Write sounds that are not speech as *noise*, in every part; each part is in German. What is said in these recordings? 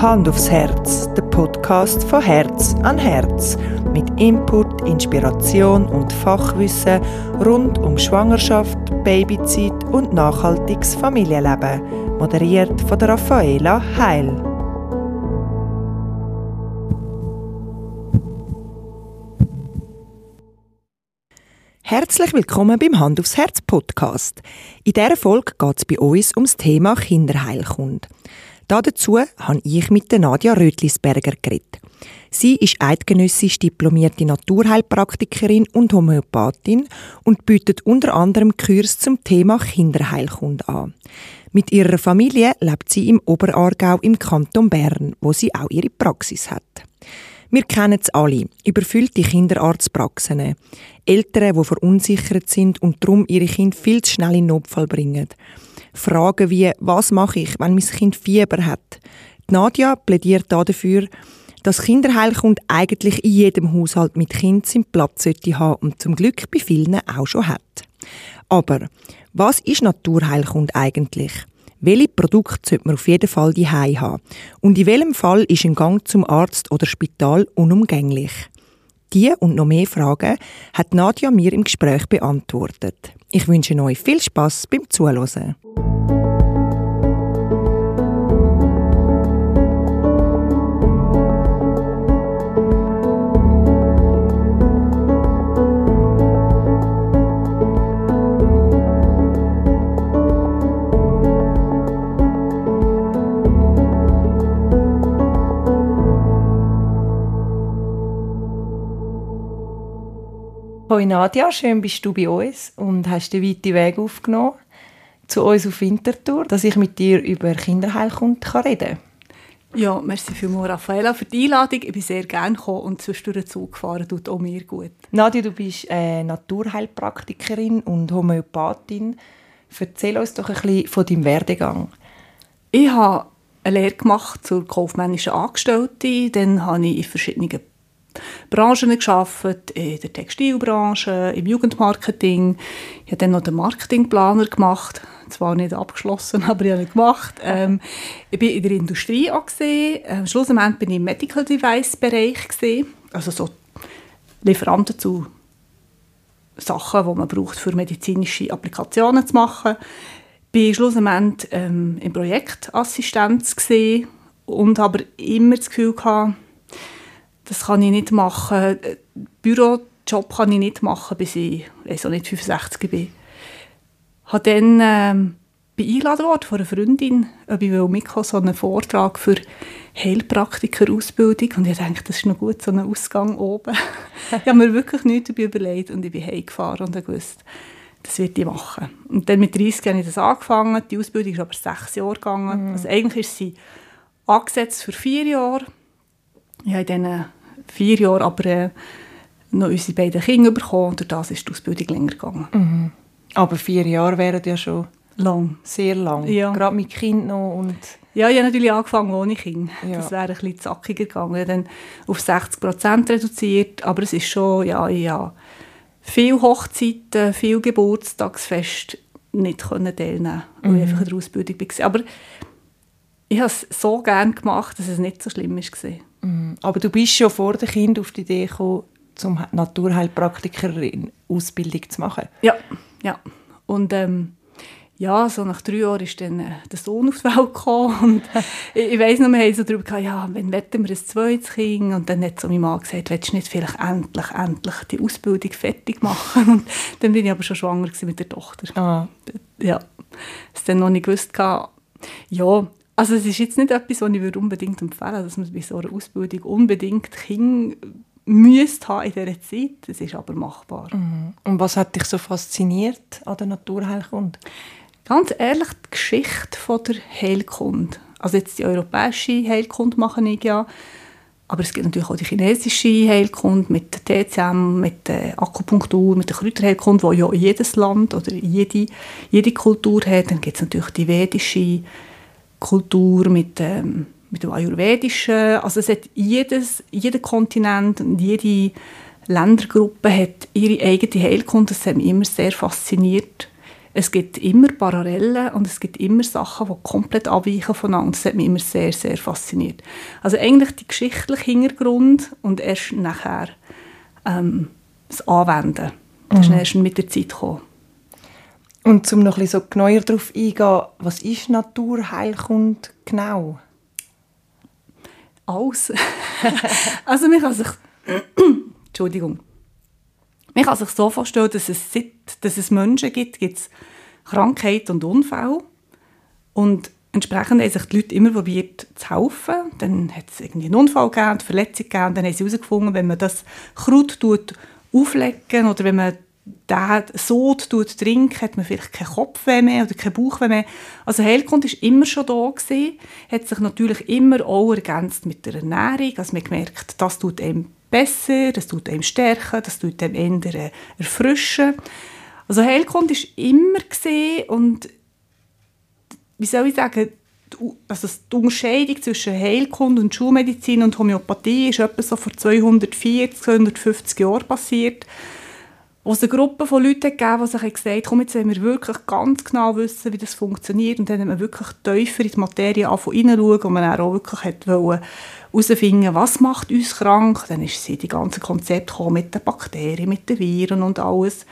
Hand aufs Herz, der Podcast von Herz an Herz. Mit Input, Inspiration und Fachwissen rund um Schwangerschaft, Babyzeit und nachhaltiges Familienleben. Moderiert von der Raffaela Heil. Herzlich willkommen beim Hand aufs Herz Podcast. In dieser Folge geht es bei uns ums Thema Kinderheilkunde. Dazu habe ich mit Nadja Rötlisberger geredet. Sie ist eidgenössisch diplomierte Naturheilpraktikerin und Homöopathin und bietet unter anderem Kurs zum Thema Kinderheilkunde an. Mit ihrer Familie lebt sie im Oberaargau im Kanton Bern, wo sie auch ihre Praxis hat. Wir kennen es alle, überfüllte Kinderarztpraxen. Eltern, die verunsichert sind und darum ihre Kinder viel zu schnell in Notfall bringen. Fragen wie, was mache ich, wenn mein Kind Fieber hat? Die Nadja plädiert dafür, dass Kinderheilkunde eigentlich in jedem Haushalt mit Kind seinen Platz sollte haben und zum Glück bei vielen auch schon hat. Aber was ist Naturheilkunde eigentlich? Welche Produkte sollte man auf jeden Fall die haben? Und in welchem Fall ist ein Gang zum Arzt oder Spital unumgänglich? Die und noch mehr Fragen hat Nadja mir im Gespräch beantwortet. Ich wünsche euch viel Spaß beim Zuhören. Hoi Nadja, schön bist du bei uns und hast den weiten Weg aufgenommen zu uns auf Winterthur, dass ich mit dir über Kinderheilkunde reden kann. Ja, merci vielmals, Raffaella, für die Einladung. Ich bin sehr gerne gekommen und zwischendurch Zug gefahren, tut auch mir gut. Nadja, du bist äh, Naturheilpraktikerin und Homöopathin. Erzähl uns doch ein bisschen von deinem Werdegang. Ich habe eine Lehre gemacht zur kaufmännischen Angestellten. Dann habe ich in verschiedenen Branchen geschafft, in der Textilbranche, im Jugendmarketing. Ich habe dann noch den Marketingplaner gemacht, zwar nicht abgeschlossen, *laughs* aber ich habe ihn gemacht. Ähm, ich war in der Industrie. Ähm, schlussendlich bin ich im Medical Device Bereich also so Lieferanten zu Sachen, die man braucht für medizinische Applikationen zu machen. Ich war schlussendlich ähm, im Projektassistenz gesehen und aber immer das Gefühl gehabt, das kann ich nicht machen. Bürojob kann ich nicht machen, bis ich also nicht 65 bin. Ich habe dann ähm, bin eingeladen worden von einer Freundin, ob ich mitkommen so einen Vortrag für Heilpraktiker-Ausbildung und ich dachte, das ist noch gut, so ein Ausgang oben. *laughs* ich habe mir wirklich nichts dabei überlegt und ich bin heimgefahren und wusste, das werde ich machen. Und dann mit 30 habe ich das angefangen, die Ausbildung ist aber sechs Jahre gegangen. Mhm. Also eigentlich ist sie angesetzt für vier Jahre. Ich habe in vier Jahre aber äh, noch unsere beiden Kinder bekommen und durch das ist die Ausbildung länger gegangen. Mhm. Aber vier Jahre wären ja schon lang. sehr lang. Ja. Gerade mit Kind noch und ja, ich habe natürlich angefangen ohne Kind. Ja. Das wäre ein bisschen zackiger gegangen. Dann auf 60 Prozent reduziert, aber es ist schon, ja, ja, viel Hochzeiten, viel Geburtstagsfest nicht können teilnehmen, weil mhm. ich einfach in der Ausbildung war. Aber ich habe es so gerne gemacht, dass es nicht so schlimm war. Mhm. Aber du bist schon vor dem Kind auf die Idee gekommen, zum Naturheilpraktikerin Ausbildung zu machen? Ja, ja. Und ähm, ja, so nach drei Jahren ist dann äh, der Sohn auf die Welt gekommen *laughs* und ich, ich weiss noch, wir haben so darüber gehabt, ja, wenn wetten wir ein zweites Kind und dann hat so mein Mann gesagt, willst du nicht vielleicht endlich, endlich die Ausbildung fertig machen und dann bin ich aber schon schwanger mit der Tochter. Ah. Ja, das dann noch nicht gewusst gehabt. Ja, also es ist jetzt nicht etwas, was ich unbedingt empfehlen würde, dass man bei so einer Ausbildung unbedingt Kinder müsste haben in dieser Zeit. Das ist aber machbar. Mhm. Und was hat dich so fasziniert an der Naturheilkunde? Ganz ehrlich, die Geschichte von der Heilkunde. Also jetzt die europäische Heilkunde mache ich ja, aber es gibt natürlich auch die chinesische Heilkunde mit der TCM, mit der Akupunktur, mit der Kräuterheilkunde, die ja jedes Land oder jede, jede Kultur hat. Dann gibt es natürlich die vedische Kultur, mit, ähm, mit dem Ayurvedischen. Also es hat jedes, jeder Kontinent und jede Ländergruppe hat ihre eigene Heilkunde. Das hat mich immer sehr fasziniert. es gibt immer Parallelen und es gibt immer Sachen, die komplett abweichen voneinander. Das hat mich immer sehr, sehr fasziniert. Also eigentlich der geschichtliche Hintergrund und erst nachher ähm, das Anwenden. Das mhm. ist erst mit der Zeit gekommen. Und um noch ein bisschen so genauer darauf eingehen, was ist Naturheilkunde genau? Alles. *laughs* also man kann sich... *clears throat* Entschuldigung. Man kann sich so vorstellen, dass es, seit, dass es Menschen gibt, gibt es Krankheit und Unfall. Und entsprechend haben sich die Leute immer probiert zu helfen. Dann hat es irgendwie einen Unfall gegeben, eine Verletzung gegeben. Dann haben sie herausgefunden, wenn man das Kraut auflegen oder wenn man den Sod trinkt, hat man vielleicht keinen Kopfweh mehr oder keinen Bauchweh mehr. Also Heilkunde war immer schon da, gewesen, hat sich natürlich immer auch ergänzt mit der Ernährung. Also man gemerkt, das tut einem besser, das tut einem stärken, das tut einem eher erfrischen. Also Heilkunde war immer gesehen und wie soll ich sagen, also die Unterscheidung zwischen Heilkunde und Schulmedizin und Homöopathie ist etwa so vor 240, 250 Jahren passiert wo es eine Gruppe von Leuten gegeben die sich gesagt haben, komm, jetzt wollen wir wirklich ganz genau wissen, wie das funktioniert. Und dann haben wir wirklich tiefer in die Materie hineinschauen, und man auch wirklich herausfinden was macht uns krank. Dann ist sie die ganze Konzept mit den Bakterien, mit den Viren und alles.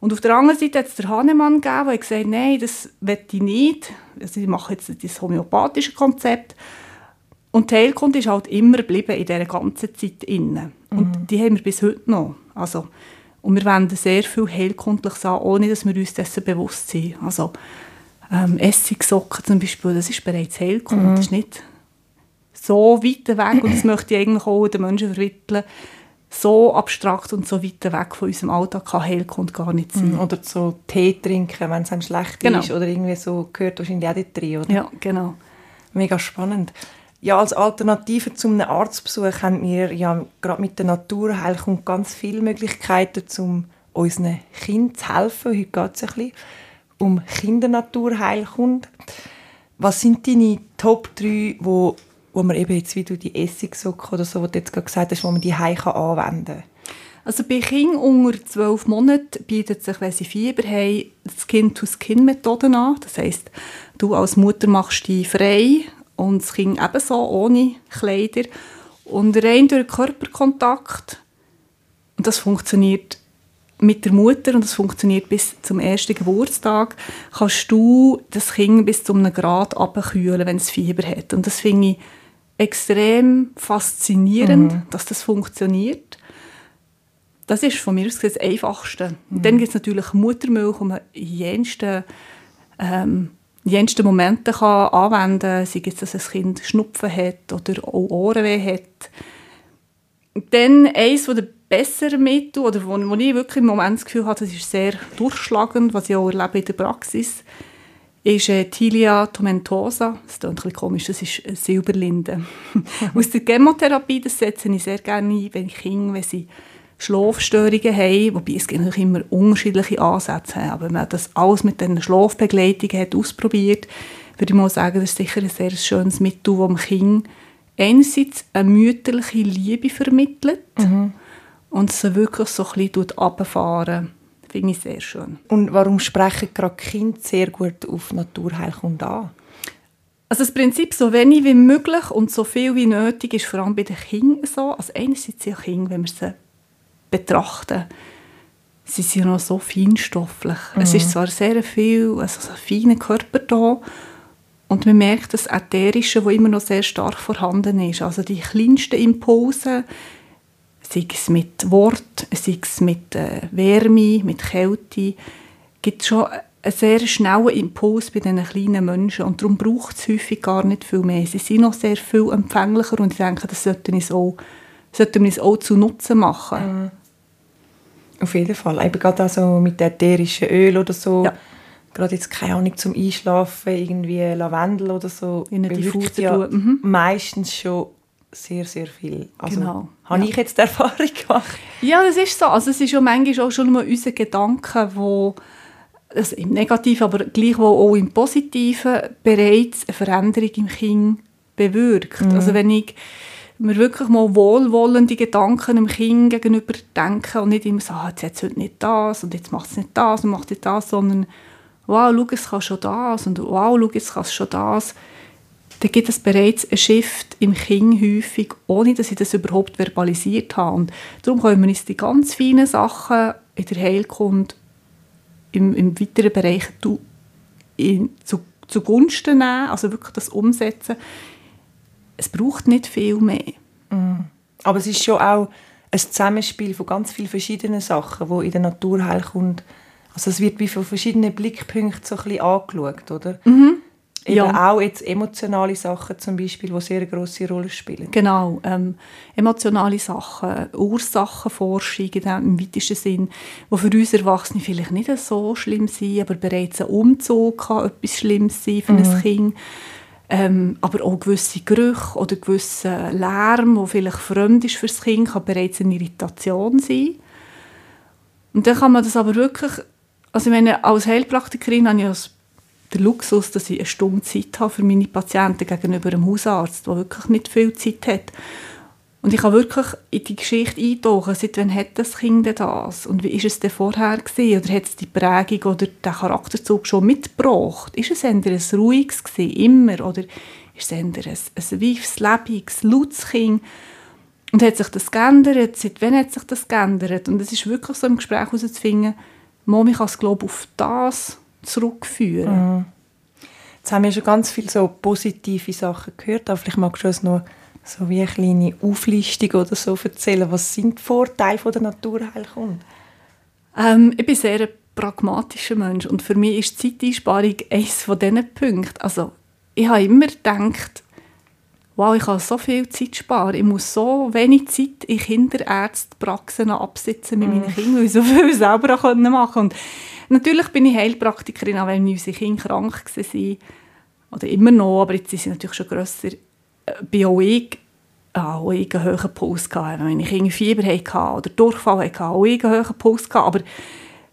Und auf der anderen Seite hat es der Hahnemann gegeben, der gesagt hat, nein, das will ich nicht. Also ich mache jetzt das homöopathische Konzept. Und die Heilkunde ist halt immer geblieben in dieser ganzen Zeit inne. Und mhm. die haben wir bis heute noch. Also, und wir wenden sehr viel Heilkundliches an, ohne dass wir uns dessen bewusst sind. Also ähm, Essigsocken zum Beispiel, das ist bereits Heilkunde. Mhm. Das ist nicht so weit weg, und das möchte ich eigentlich auch den Menschen vermitteln, so abstrakt und so weit weg von unserem Alltag kann Heilkunde gar nicht sein. Mhm. Oder so Tee trinken, wenn es einem schlecht genau. ist. Oder irgendwie so gehört wahrscheinlich auch dort drin, oder? Ja, genau. Mega spannend. Ja, als Alternative zu einem Arztbesuch haben wir ja gerade mit der Naturheilkunde ganz viele Möglichkeiten, um unseren Kindern zu helfen. Heute geht es ein bisschen um Kindernaturheilkunde. Was sind deine Top 3, wo, wo man eben jetzt, wie du die Essigsocke oder so, was du jetzt gerade gesagt hast, wo man die heim anwenden kann? Also bei Kindern unter 12 Monaten bietet sich, wenn sie Fieber haben, das Kind-to-Skin-Methode an. Das heisst, du als Mutter machst dich frei und das Kind ebenso ohne Kleider und rein durch Körperkontakt und das funktioniert mit der Mutter und das funktioniert bis zum ersten Geburtstag, kannst du das Kind bis zu einem Grad abkühlen, wenn es Fieber hat. Und das finde ich extrem faszinierend, mhm. dass das funktioniert. Das ist von mir aus das Einfachste. Mhm. Dann gibt es natürlich Muttermilch, um jensten ähm, jensten Momente kann anwenden kann, sei es, dass ein Kind Schnupfen hat oder auch Ohrenweh hat. Dann eines der besseren Mittel, oder wo, wo ich wirklich im Moment das Gefühl habe, das ist sehr durchschlagend, was ich auch erlebe in der Praxis, ist äh, Tilia tomentosa. Das klingt ein bisschen komisch, das ist Silberlinde. *laughs* Aus der Chemotherapie, das setze ich sehr gerne ein, wenn Kinder, wenn sie Schlafstörungen haben, wobei es natürlich immer unterschiedliche Ansätze haben, aber wenn man das alles mit den Schlafbegleitungen hat ausprobiert, würde ich mal sagen, das ist sicher ein sehr schönes Mittel, das dem Kind einerseits eine mütterliche Liebe vermittelt mhm. und es wirklich so ein bisschen runterfahren finde ich sehr schön. Und warum sprechen gerade Kinder sehr gut auf Naturheilkunde an? Also das Prinzip, so wenig wie möglich und so viel wie nötig, ist vor allem bei den Kindern so. Also einerseits sind Kinder, wenn man sie betrachten, sie sind noch so feinstofflich. Mhm. Es ist zwar sehr viel, also so ein feiner Körper da, und man merkt das Ätherische, das immer noch sehr stark vorhanden ist. Also die kleinsten Impulse, sei es mit Wort, sei es mit äh, Wärme, mit Kälte, gibt schon einen sehr schnellen Impuls bei diesen kleinen Menschen. Und darum braucht es häufig gar nicht viel mehr. Sie sind noch sehr viel empfänglicher und ich denke, das sollten uns auch, sollten wir uns auch zu Nutzen machen. Mhm. Auf jeden Fall. Eben gerade also mit ätherischen Öl oder so. Ja. Gerade jetzt, keine Ahnung, zum Einschlafen, irgendwie Lavendel oder so. In bewirkt ja mhm. meistens schon sehr, sehr viel. Also, genau. Habe ja. ich jetzt die Erfahrung gemacht? Ja, das ist so. Also es ist ja manchmal auch schon mal unser Gedanke, wo also im Negativen, aber gleichwohl auch im Positiven bereits eine Veränderung im Kind bewirkt. Mhm. Also wenn ich mir wirklich mal wohlwollende Gedanken dem Kind gegenüber denken und nicht immer so, ah, jetzt hat es heute nicht das und jetzt macht es nicht das und macht nicht das, sondern wow, schau, es kann schon das und wow, schau, jetzt kann es schon das, dann gibt es bereits einen Shift im Kind häufig, ohne dass ich das überhaupt verbalisiert habe. Und darum können wir uns die ganz feinen Sachen in der Heilkunde im, im weiteren Bereich in, zu, zugunsten nehmen, also wirklich das Umsetzen. Es braucht nicht viel mehr. Mm. Aber es ist schon auch ein Zusammenspiel von ganz vielen verschiedenen Sachen, die in der Naturheilkunde, also es wird wie von verschiedenen Blickpunkten so ein bisschen angeschaut, oder? Mhm. Eben ja. auch jetzt emotionale Sachen zum Beispiel, die sehr grosse Rolle spielen. Genau, ähm, emotionale Sachen, Ursachenforschung in dem, im weitesten Sinn, die für uns Erwachsene vielleicht nicht so schlimm sind, aber bereits ein Umzug kann etwas Schlimmes sein für mhm. ein Kind. Ähm, aber auch gewisse Gerüche oder gewisse Lärm, der vielleicht fremd ist für das Kind, kann bereits eine Irritation sein. Und dann kann man das aber wirklich, also ich meine, als Heilpraktikerin habe ich als der Luxus, dass ich eine Stunde Zeit habe für meine Patienten gegenüber einem Hausarzt, der wirklich nicht viel Zeit hat. Und ich kann wirklich in die Geschichte eintauchen, seit wann hat das Kind das? Und wie war es denn vorher gewesen? Oder hat es die Prägung oder den Charakterzug schon mitgebracht? Ist es eher ein ruhiges gewesen, immer? Oder ist es eher ein, ein weifes, lebendiges, lautes Kind? Und hat sich das geändert? Seit wann hat sich das geändert? Und es ist wirklich so im Gespräch herauszufinden, Mami kann es, glaube auf das zurückführen. Mhm. Jetzt haben wir schon ganz viele so positive Sachen gehört, aber vielleicht magst du uns noch so wie eine kleine Auflistung oder so erzählen. Was sind die Vorteile von der Naturheilkunde? Ähm, ich bin sehr ein pragmatischer Mensch und für mich ist Zeiteinsparung eines von diesen Punkten. Also ich habe immer gedacht, wow, ich kann so viel Zeit sparen. Ich muss so wenig Zeit in Kinderärztpraxen absitzen mit mm. meinen Kindern, weil ich so viel selber machen konnte. Und Natürlich bin ich Heilpraktikerin, auch wenn unsere Kinder krank waren. Oder immer noch, aber jetzt sind sie natürlich schon grösser. Bin auch ich, auch ich einen hohen Puls gehabt. Wenn ich irgendwie Fieber hatte oder Durchfall hatte, auch ich einen hohen Puls gehabt. Aber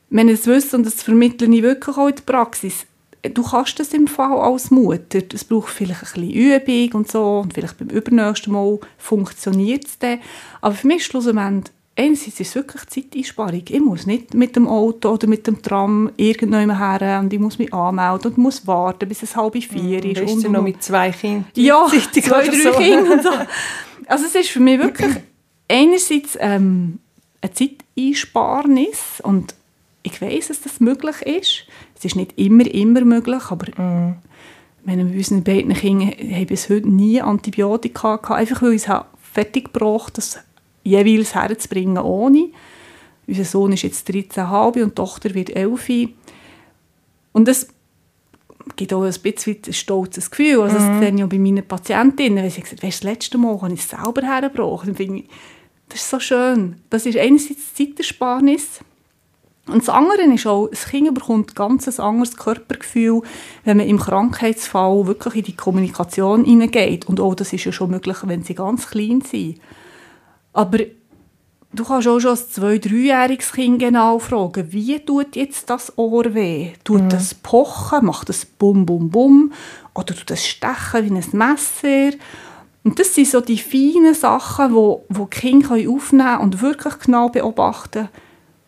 wenn ich das wüsste, und das vermittle ich wirklich auch in der Praxis, du kannst das im Fall als Mutter. Es braucht vielleicht ein bisschen Übung und so und vielleicht beim übernächsten Mal funktioniert es dann. Aber für mich ist schlussendlich einerseits ist es wirklich Zeiteinsparung. Ich muss nicht mit dem Auto oder mit dem Tram irgendjemand her und ich muss mich anmelden und muss warten, bis es halb vier mhm, ist. Bist und, du noch mit zwei Kindern? Ja, *laughs* zwei, drei so. Kinder und so. *laughs* Also es ist für mich wirklich einerseits ähm, eine Zeiteinsparnis und ich weiß, dass das möglich ist. Es ist nicht immer, immer möglich, aber mm. meine, bei unseren beiden Kindern haben bis heute nie Antibiotika gehabt, einfach weil ich es fertig gebracht das jeweils herzubringen ohne. Unser Sohn ist jetzt 13,5 und die Tochter wird 11. Und das gibt auch ein bisschen ein stolzes Gefühl. Also mhm. das sehe ich auch bei meinen Patientinnen, wenn sie gesagt weißt, das letzte Mal habe ich es selber hergebracht. Dann finde ich, das ist so schön. Das ist einerseits Zeitersparnis und das andere ist auch, das Kind bekommt ganz ein anderes Körpergefühl, wenn man im Krankheitsfall wirklich in die Kommunikation hineingeht. Und auch das ist ja schon möglich, wenn sie ganz klein sind. Aber du kannst auch schon als zwei-, dreijähriges Kind genau fragen, wie tut jetzt das Ohr weh? Tut mhm. das pochen? Macht das bum, bum, bum? Oder tut das stechen wie ein Messer? Und das sind so die feinen Sachen, wo, wo die Kinder aufnehmen können und wirklich genau beobachten,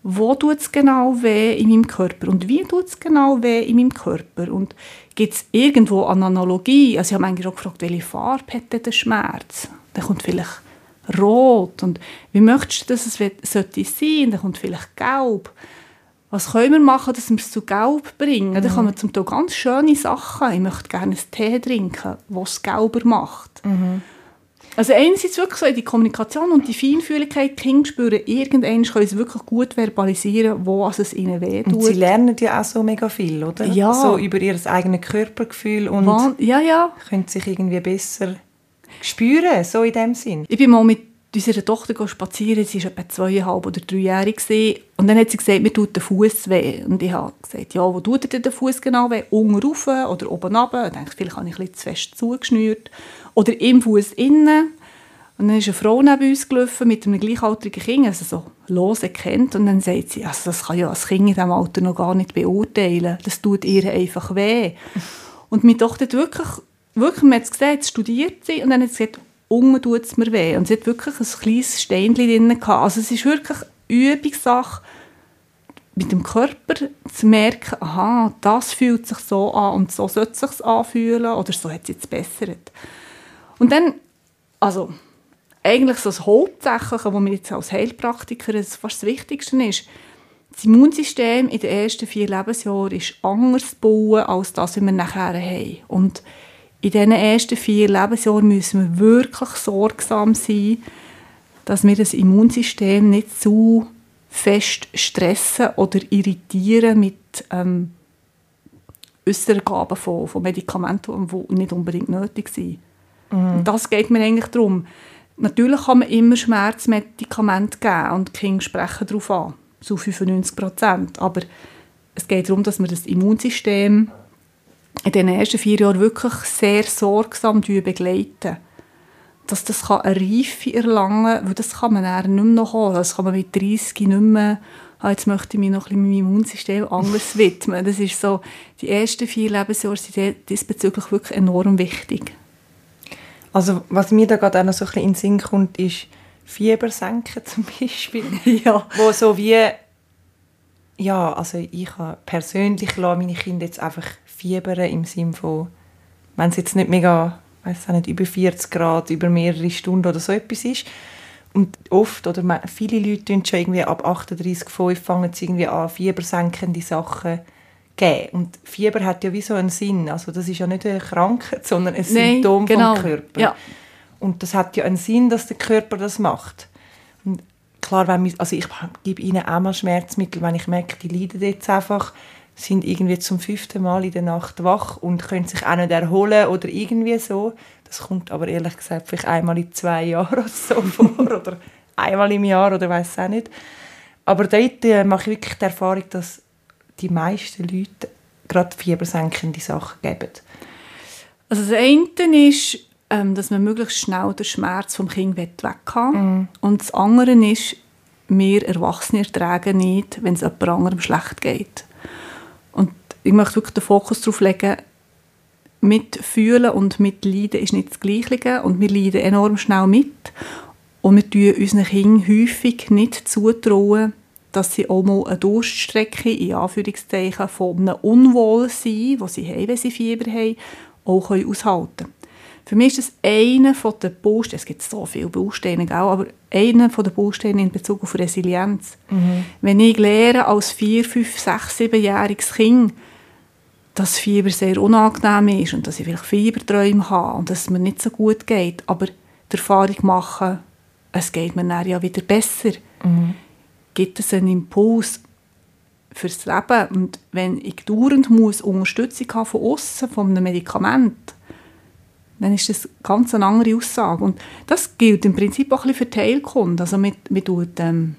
wo tut es genau weh in meinem Körper und wie tut es genau weh in meinem Körper und gibt es irgendwo eine Analogie? Also ich habe manchmal auch gefragt, welche Farbe hat der Schmerz? Dann kommt vielleicht rot und wie möchtest du, dass es sollte sein? Dann kommt vielleicht gelb. Was können wir machen, dass wir es zu gelb bringen? Mhm. Dann man zum Teil ganz schöne Sachen. Ich möchte gerne einen Tee trinken, was es gelber macht. Mhm. Also einerseits wirklich so die Kommunikation und die Feinfühligkeit, die Kinder spüren, irgendwann können sie wirklich gut verbalisieren, wo es ihnen wehtut. Und sie lernen ja auch so mega viel, oder? Ja. So über ihr eigenes Körpergefühl und Wann, ja, ja. können sich irgendwie besser spüren, so in dem Sinn. Ich bin mal mit unserer Tochter spazieren, sie war etwa zweieinhalb oder dreijährig und dann hat sie gesagt, mir tut der Fuß weh. Und ich habe gesagt, ja, wo tut denn der Fuß genau weh? Unten rauf oder oben runter? Ich dachte, vielleicht habe ich bisschen zu fest zugeschnürt. Oder im Fuß innen. Und dann ist eine Frau neben uns gelaufen mit einem gleichaltrigen Kind, also so lose kennt. Und dann sagt sie, also das kann ja ein Kind in diesem Alter noch gar nicht beurteilen. Das tut ihr einfach weh. Und meine Tochter hat wirklich wirklich, man hat es gesehen, jetzt studiert sie und dann hat sie gesagt, unten tut es mir weh. Und sie hat wirklich ein kleines Steinchen drin gehabt. Also es ist wirklich eine Übungssache, mit dem Körper zu merken, aha, das fühlt sich so an und so sollte es sich anfühlen oder so hat es jetzt bessert. Und dann, also eigentlich so das Hauptsächliche, was mir jetzt als Heilpraktiker das fast das Wichtigste ist, das Immunsystem in den ersten vier Lebensjahren ist anders bauen als das, was wir nachher haben. Und in diesen ersten vier Lebensjahren müssen wir wirklich sorgsam sein, dass wir das Immunsystem nicht zu fest stressen oder irritieren mit ähm, äußeren Gaben von, von Medikamenten, die nicht unbedingt nötig sind. Mhm. Und das geht mir eigentlich darum. Natürlich kann man immer Schmerzmedikamente geben und die Kinder sprechen darauf an, zu 95 Prozent. Aber es geht darum, dass wir das Immunsystem in den ersten vier Jahren wirklich sehr sorgsam begleiten dass das eine Reife erlangen kann, weil das kann man dann nicht mehr noch holen. Das kann man mit 30 nicht mehr, ah, jetzt möchte ich mich noch ein bisschen meinem Immunsystem anders *laughs* widmen. Das ist so, die ersten vier Lebensjahre sind diesbezüglich wirklich enorm wichtig. Also was mir da gerade auch noch so ein bisschen in den Sinn kommt, ist Fieber senken zum *laughs* Beispiel. ja. Wo so wie, ja, also ich persönlich lasse meine Kinder jetzt einfach fiebern im Sinne von, wenn es jetzt nicht mega weiß nicht, über 40 Grad, über mehrere Stunden oder so etwas ist. Und oft, oder viele Leute tun schon irgendwie ab 38,5 fangen sie irgendwie an, fiebersenkende Sachen geben. Und Fieber hat ja wie so einen Sinn. Also das ist ja nicht eine Krankheit, sondern ein Nein, Symptom genau. vom Körper. Ja. Und das hat ja einen Sinn, dass der Körper das macht. Und klar, wenn wir, also ich gebe ihnen auch mal Schmerzmittel, wenn ich merke, die leiden jetzt einfach, sind irgendwie zum fünften Mal in der Nacht wach und können sich auch nicht erholen oder irgendwie so. Das kommt aber ehrlich gesagt vielleicht einmal in zwei Jahren oder so *laughs* vor oder einmal im Jahr oder weiß auch nicht. Aber dort äh, mache ich wirklich die Erfahrung, dass die meisten Leute gerade fiebersenkende Sachen geben. Also das eine ist, ähm, dass man möglichst schnell den Schmerz vom Kind weg haben mm. Und das andere ist, wir Erwachsene ertragen nicht, wenn es jemand anderem schlecht geht ich möchte wirklich den Fokus darauf legen, mitfühlen und mitleiden ist nicht das Gleiche und wir leiden enorm schnell mit und wir tun unseren Kindern häufig nicht zutrauen, dass sie auch mal eine Durststrecke in Anführungszeichen von einem Unwohlsein, das sie haben, wenn sie Fieber haben, auch aushalten können. Für mich ist das einer der Bausteine, es gibt so viele Bausteine, aber einer der Bausteine in Bezug auf Resilienz. Mhm. Wenn ich lehre als vier, fünf, sechs, siebenjähriges Kind, dass Fieber sehr unangenehm ist und dass ich vielleicht Fieberträume habe und dass es mir nicht so gut geht, aber die Erfahrung machen, es geht mir dann ja wieder besser, mhm. gibt es einen Impuls fürs Leben. Und wenn ich dauernd muss Unterstützung haben von außen, von einem Medikament, dann ist das ganz eine andere Aussage. Und das gilt im Prinzip auch ein bisschen für die Heilkunde. Also man tut, ähm,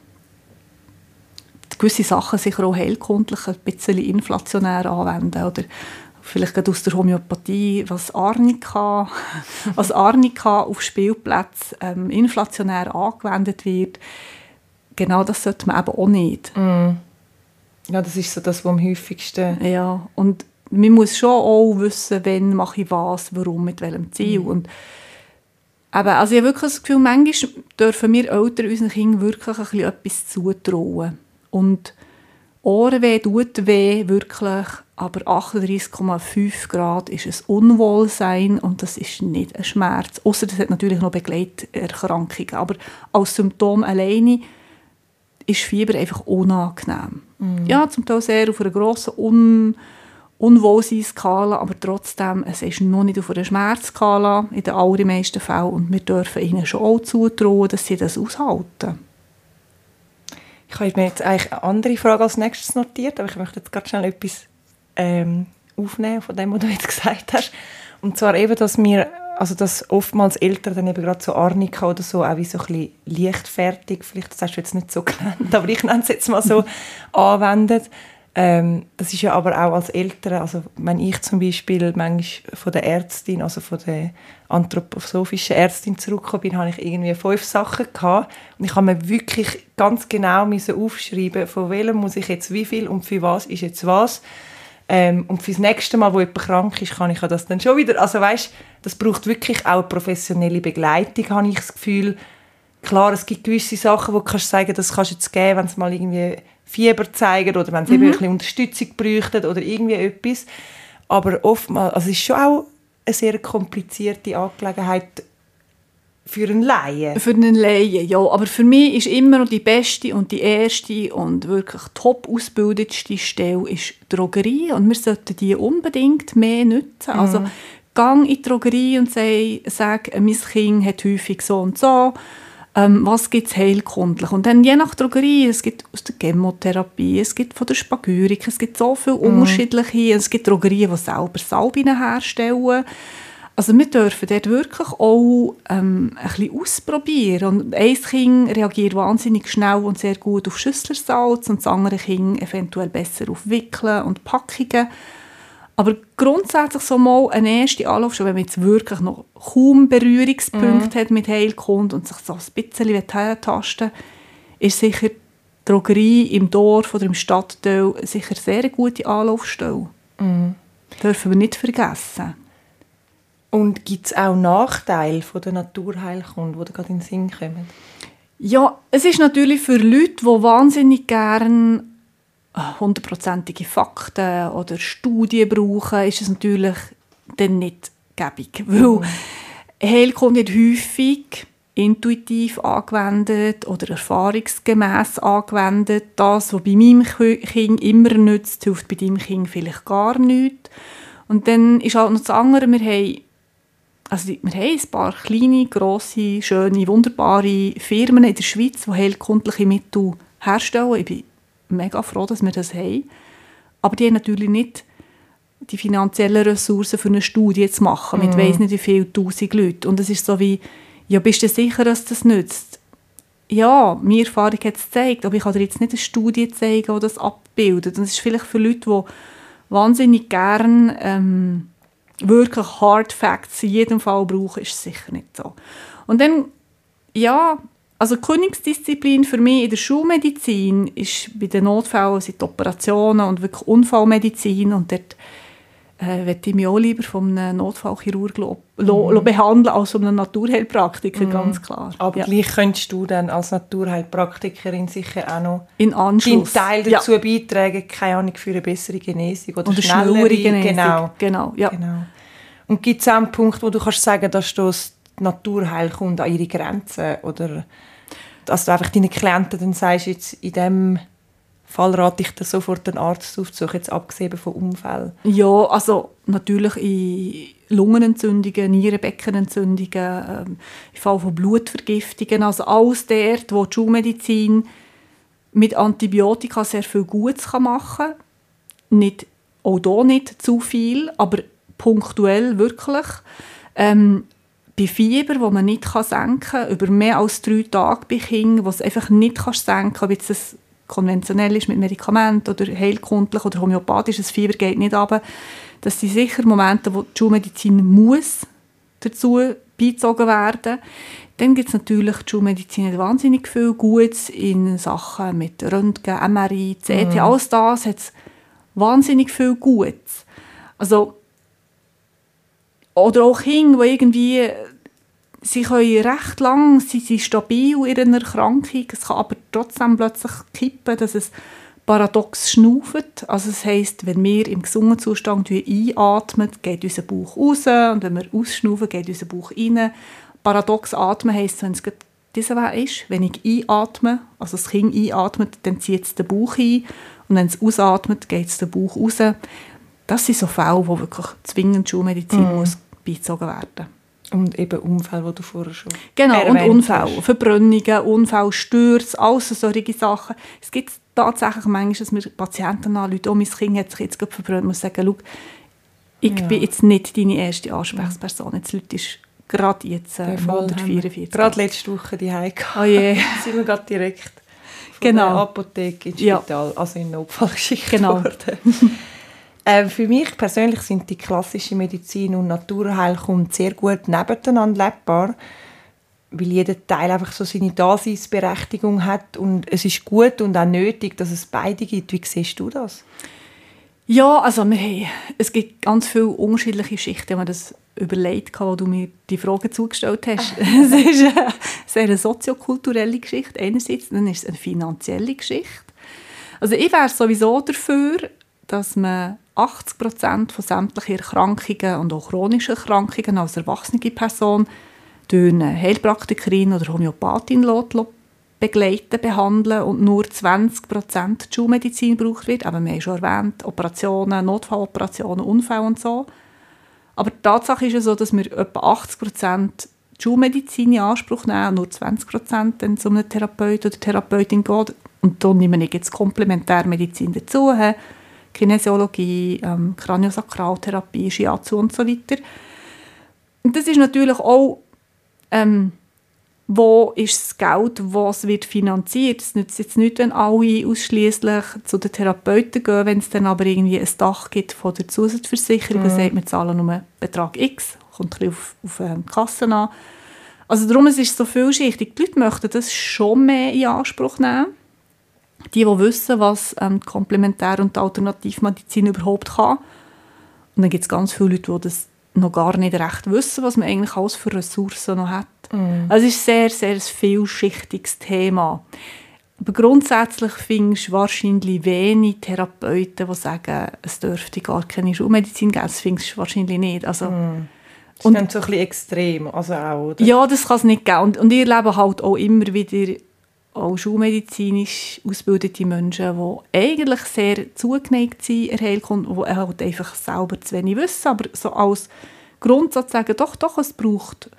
gewisse Sachen sicher auch heilkundlich ein bisschen inflationär anwenden oder vielleicht gerade aus der Homöopathie, was Arnika, *laughs* was Arnika auf Spielplätzen ähm, inflationär angewendet wird, genau das sollte man eben auch nicht. Mm. Ja, das ist so das, was am häufigsten... Ja, und man muss schon auch wissen, wann mache ich was, warum, mit welchem Ziel. Mm. Und eben, also ich habe wirklich das Gefühl, manchmal dürfen wir Eltern unseren Kindern wirklich ein bisschen etwas zutrauen. Und Ohrenweh tut weh, wirklich, aber 38,5 Grad ist ein Unwohlsein und das ist nicht ein Schmerz. Außer das hat natürlich noch Begleiterkrankungen. Aber als Symptom alleine ist Fieber einfach unangenehm. Mm. Ja, zum Teil sehr auf einer grossen Un Unwohlseinskala, aber trotzdem, es ist noch nicht auf einer Schmerzskala in den allermeisten Fällen und wir dürfen ihnen schon auch zutrauen, dass sie das aushalten. Ich habe mir jetzt eigentlich eine andere Frage als nächstes notiert, aber ich möchte jetzt ganz schnell etwas ähm, aufnehmen von dem, was du jetzt *laughs* gesagt hast. Und zwar eben, dass wir, also dass oftmals Eltern dann eben gerade so Arnika oder so auch wie so ein bisschen leichtfertig, vielleicht das hast du jetzt nicht so *laughs* genannt, aber ich nenne es jetzt mal so, *laughs* anwenden. Ähm, das ist ja aber auch als Eltern, also wenn ich zum Beispiel manchmal von der Ärztin, also von der anthroposophischen Ärztin zurückgekommen bin, habe ich irgendwie fünf Sachen gehabt und ich habe mir wirklich ganz genau aufschreiben, von welchem muss ich jetzt wie viel und für was ist jetzt was. Ähm, und fürs nächste Mal, wo jemand krank ist, kann ich das dann schon wieder, also weißt, das braucht wirklich auch professionelle Begleitung, habe ich das Gefühl. Klar, es gibt gewisse Sachen, wo du kannst sagen, das kannst du jetzt geben, wenn es mal irgendwie Fieber zeigen oder wenn sie mhm. ein bisschen Unterstützung bräuchten oder irgendwie etwas. Aber oftmals, also es ist schon auch eine sehr komplizierte Angelegenheit für einen Laien. Für einen Laien, ja. Aber für mich ist immer noch die beste und die erste und wirklich top ausgebildetste Stelle ist Drogerie. Und wir sollten die unbedingt mehr nutzen. Mhm. Also, gang in die Drogerie und sag, sag mein Kind hat häufig so und so ähm, was gibt es heilkundlich. Und dann je nach Drogerie, es gibt aus der Chemotherapie, es gibt von der Spagyrik, es gibt so viele mhm. unterschiedliche, es gibt Drogerien, die selber Salbinen herstellen. Also wir dürfen dort wirklich auch ähm, ein bisschen ausprobieren. Und ein Kind reagiert wahnsinnig schnell und sehr gut auf Schüsslersalz und das andere Kind eventuell besser auf Wickeln und Packungen. Aber grundsätzlich so mal eine erste Anlaufstelle, wenn man jetzt wirklich noch kaum Berührungspunkte mhm. hat mit Heilkund und sich so ein bisschen herentasten ist sicher die Drogerie im Dorf oder im Stadtteil sicher sehr eine gute Anlaufstelle. Mhm. Dürfen wir nicht vergessen. Und gibt es auch Nachteile von der Naturheilkunde, die gerade in den Sinn kommen? Ja, es ist natürlich für Leute, die wahnsinnig gerne hundertprozentige Fakten oder Studien brauchen, ist es natürlich dann nicht gäbig. *laughs* Weil mhm. Heilkunde wird häufig intuitiv angewendet oder erfahrungsgemäß angewendet. Das, was bei meinem Kind immer nützt, hilft bei deinem Kind vielleicht gar nicht. Und dann ist auch noch das andere, wir haben, also wir haben ein paar kleine, grosse, schöne, wunderbare Firmen in der Schweiz, die heilkundliche Mittel herstellen. Ich bin mega froh, dass wir das haben. Aber die haben natürlich nicht die finanziellen Ressourcen für eine Studie zu machen, mit mm. weiss nicht wie viel tausend Leuten. Und es ist so wie, ja, bist du sicher, dass das nützt? Ja, meine Erfahrung hat es gezeigt, aber ich kann dir jetzt nicht eine Studie zeigen, die das abbildet. Und das ist vielleicht für Leute, die wahnsinnig gern ähm, wirklich Hard Facts in jedem Fall brauchen, ist es sicher nicht so. Und dann, ja, also die Königsdisziplin für mich in der Schulmedizin ist bei den Notfällen sind die Operationen und wirklich Unfallmedizin und dort äh, würde ich mich auch lieber von einem Notfallchirurg lo, lo, mhm. behandeln als von einem Naturheilpraktiker, mhm. ganz klar. Aber ja. gleich könntest du dann als Naturheilpraktikerin sicher auch noch In Anschluss. deinen Teil dazu ja. beitragen, keine Ahnung, für eine bessere Genesung oder, oder schnellere Genesung. Genau. Genau, ja. genau. Und gibt es auch einen Punkt, wo du kannst sagen, dass du die Naturheilkunde an ihre Grenzen oder dass du einfach deinen Klienten dann sagst, jetzt in dem Fall rate ich dir sofort einen Arzt aufzusuchen, jetzt abgesehen von Unfällen? Ja, also natürlich in Lungenentzündungen, Nierenbeckenentzündungen, ähm, im Fall von Blutvergiftungen, also alles dort, wo die Schulmedizin mit Antibiotika sehr viel Gutes machen kann. Nicht, auch hier nicht zu viel, aber punktuell wirklich. Ähm, bei Fieber, wo man nicht senken kann, über mehr als drei Tage bei Kindern, wo es einfach nicht kannst senken kann, ob es konventionell ist mit Medikamenten oder heilkundlich oder homöopathisch, das Fieber geht nicht runter. Das sind sicher Momente, wo die Schulmedizin muss dazu beizogen werden. Dann gibt es natürlich die Schulmedizin wahnsinnig viel Gutes in Sachen mit Röntgen, MRI, CT, mhm. alles das hat wahnsinnig viel Gutes. Also oder auch Kinder, die irgendwie sie können recht lang, sie sind stabil in einer Erkrankung, es kann aber trotzdem plötzlich kippen, dass es paradox schnauft. Also das heisst, wenn wir im gesunden Zustand einatmen, geht unser Bauch raus und wenn wir ausschnaufen, geht unser Bauch rein. Paradox atmen heisst, wenn es dieser Weg ist, wenn ich einatme, also das Kind einatmet, dann zieht es den Bauch ein und wenn es ausatmet, geht es den Bauch raus. Das sind so Fälle, wo wirklich zwingend Schulmedizin mm. muss beizogen werden. Und eben Unfälle, die du vorher schon Genau, und Unfälle, hast. Verbrennungen, Unfälle, Stürze, alles solche Sachen. Es gibt tatsächlich manchmal, dass mir Patienten anrufen, oh, mein Kind hat sich jetzt gerade verbrannt, muss sagen, schau, ich ja. bin jetzt nicht deine erste Ansprechperson, jetzt Leute ist gerade jetzt äh, 144. Gerade letzte Woche die Heike. Oh je. *laughs* sind wir gerade direkt von genau. der Apotheke ins Spital, ja. also in Notfall geschickt genau. worden. *laughs* Äh, für mich persönlich sind die klassische Medizin und Naturheilkunde sehr gut nebeneinander lebbar, weil jeder Teil einfach so seine Daseinsberechtigung hat und es ist gut und auch nötig, dass es beide gibt. Wie siehst du das? Ja, also wir es gibt ganz viele unterschiedliche Schichten, wenn man das überlegt, wo du mir die Frage zugestellt hast. *laughs* es ist eine sehr soziokulturelle Geschichte einerseits, dann ist es eine finanzielle Geschichte Also ich wäre sowieso dafür, dass man 80 Prozent von sämtlichen Erkrankungen und auch chronischen Erkrankungen als erwachsene Person durch eine Heilpraktikerin oder Homöopathin begleiten, behandeln und nur 20 Prozent Schulmedizin gebraucht wird. Aber wir haben schon erwähnt, Operationen, Notfalloperationen, Unfälle und so. Aber die Tatsache ist ja so, dass wir etwa 80 Prozent Schulmedizin in Anspruch nehmen und nur 20 Prozent dann zu einem Therapeut oder Therapeutin geht. Und da nehmen wir jetzt Komplementärmedizin dazu, Kinesiologie, ähm, Kraniosakraltherapie, Shiatsu und so weiter. Und das ist natürlich auch ähm, wo ist das Geld, was wird finanziert. Es nützt jetzt nicht, wenn alle ausschließlich zu den Therapeuten gehen, wenn es dann aber irgendwie ein Dach gibt von der Zusatzversicherung, mhm. dann sagt man, zahlen nur Betrag X, kommt ein auf, auf ähm, die Kasse an. Also darum es ist es so vielschichtig. Die Leute möchten das schon mehr in Anspruch nehmen. Die, die wissen, was ähm, die Komplementär- und die Alternativmedizin überhaupt kann. Und dann gibt es ganz viele Leute, die das noch gar nicht recht wissen, was man eigentlich alles für Ressourcen noch hat. Mm. Also es ist sehr, sehr ein vielschichtiges Thema. Aber grundsätzlich findest du wahrscheinlich wenig Therapeuten, die sagen, es dürfte gar keine Schulmedizin geben. Das findest du wahrscheinlich nicht. Also, mm. Das ist und, so ein bisschen extrem. Also auch, oder? Ja, das kann es nicht geben. Und, und ich erlebe halt auch immer wieder auch schulmedizinisch ausgebildete Menschen, die eigentlich sehr zugeneigt sind, erhält, die halt einfach selber zu wenig wissen, aber so als Grundsatz sagen, doch, doch, es braucht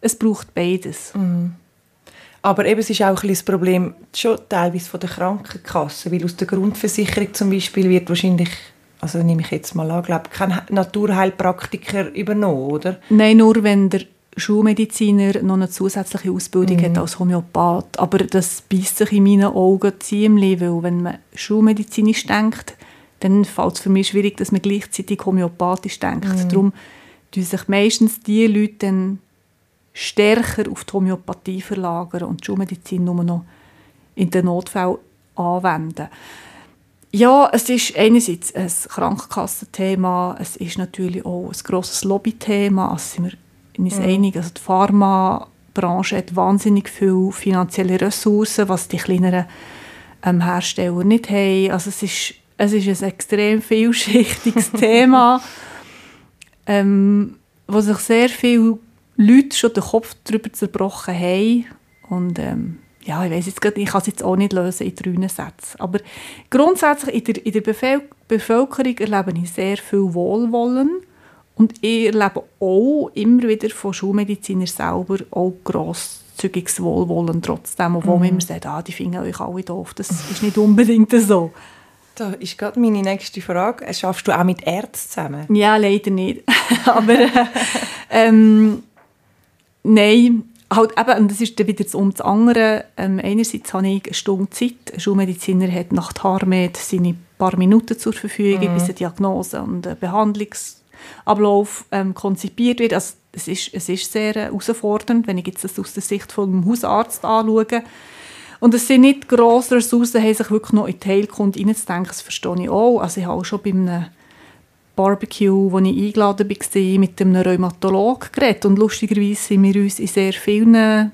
es braucht beides. Mhm. Aber eben, es ist auch ein das Problem schon teilweise von der Krankenkasse, weil aus der Grundversicherung zum Beispiel wird wahrscheinlich, also nehme ich jetzt mal an, glaube kein Naturheilpraktiker übernommen, oder? Nein, nur wenn der Schulmediziner noch eine zusätzliche Ausbildung mhm. hat als Homöopath. Aber das beißt sich in meinen Augen ziemlich, weil wenn man schulmedizinisch denkt, dann fällt es für mich schwierig, dass man gleichzeitig homöopathisch denkt. Mhm. Darum tun sich meistens die Leute dann stärker auf die Homöopathie verlagern und die Schulmedizin nur noch in den Notfällen anwenden. Ja, es ist einerseits ein Krankenkassenthema, es ist natürlich auch ein grosses Lobbythema, also sind wir uns mhm. einig, also die Pharmabranche hat wahnsinnig viele finanzielle Ressourcen, was die kleineren ähm, Hersteller nicht haben. Also es ist, es ist ein extrem vielschichtiges *laughs* Thema, ähm, wo sich sehr viel Leute schon den Kopf darüber zerbrochen haben. Und ähm, ja, ich weiß jetzt gerade, ich kann es jetzt auch nicht lösen in drei Sätzen. Aber grundsätzlich in der, in der Bevölker Bevölkerung erlebe ich sehr viel Wohlwollen. Und ich erlebe auch immer wieder von Schulmedizinern selber auch grosszügiges Wohlwollen trotzdem, obwohl mhm. man immer sagt, ah, die finden euch alle doof. Das ist nicht unbedingt so. Da ist gerade meine nächste Frage. Schaffst du auch mit Ärzten zusammen? Ja, leider nicht. *laughs* Aber äh, ähm, Nein, halt eben, und das ist dann wieder um das andere. Ähm, einerseits habe ich eine Stunde Zeit. Ein Schulmediziner hat nach Harmed seine paar Minuten zur Verfügung, mhm. bis eine Diagnose und ein Behandlungsablauf ähm, konzipiert wird. Also, es, ist, es ist sehr äh, herausfordernd, wenn ich jetzt das aus der Sicht einem Hausarzt anschaue. Und es sind nicht grosse Ressourcen, sich wirklich noch in die Heilkunde reinzudenken. Das verstehe ich auch. Also ich habe auch schon bei einem Barbecue, wo ich eingeladen war, mit einem Rheumatologen geredet. Und lustigerweise sind wir uns in sehr vielen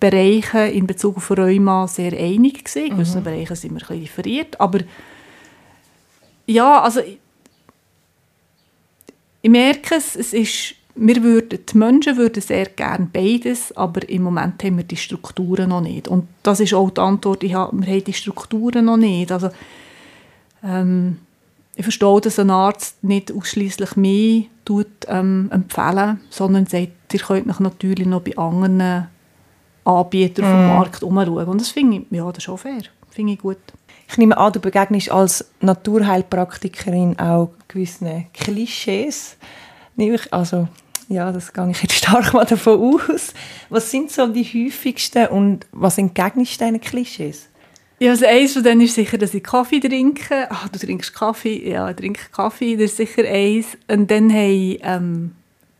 Bereichen in Bezug auf Rheuma sehr einig gewesen. In gewissen mhm. Bereichen sind wir ein bisschen differiert. Aber ja, also ich, merke es, es ist, wir würden, die Menschen würden sehr gerne beides, aber im Moment haben wir die Strukturen noch nicht. Und das ist auch die Antwort, ich habe, wir haben die Strukturen noch nicht. Also, ähm, ich verstehe, dass ein Arzt nicht ausschließlich mich tut, ähm, empfehlen sondern sagt, ihr könnt mich natürlich noch bei anderen Anbietern mm. vom Markt umschauen. Und das finde ich, ja, das ist auch fair. Finde ich gut. Ich nehme an, du begegnest als Naturheilpraktikerin auch gewissen Klischees. Also, ja, das gehe ich jetzt stark mal davon aus. Was sind so die häufigsten und was entgegnest du diesen Klischees? Ja, also eins von denen ist sicher, dass ich Kaffee trinke. Ah, du trinkst Kaffee? Ja, ich trinke Kaffee, das ist sicher eins. Und dann haben ähm,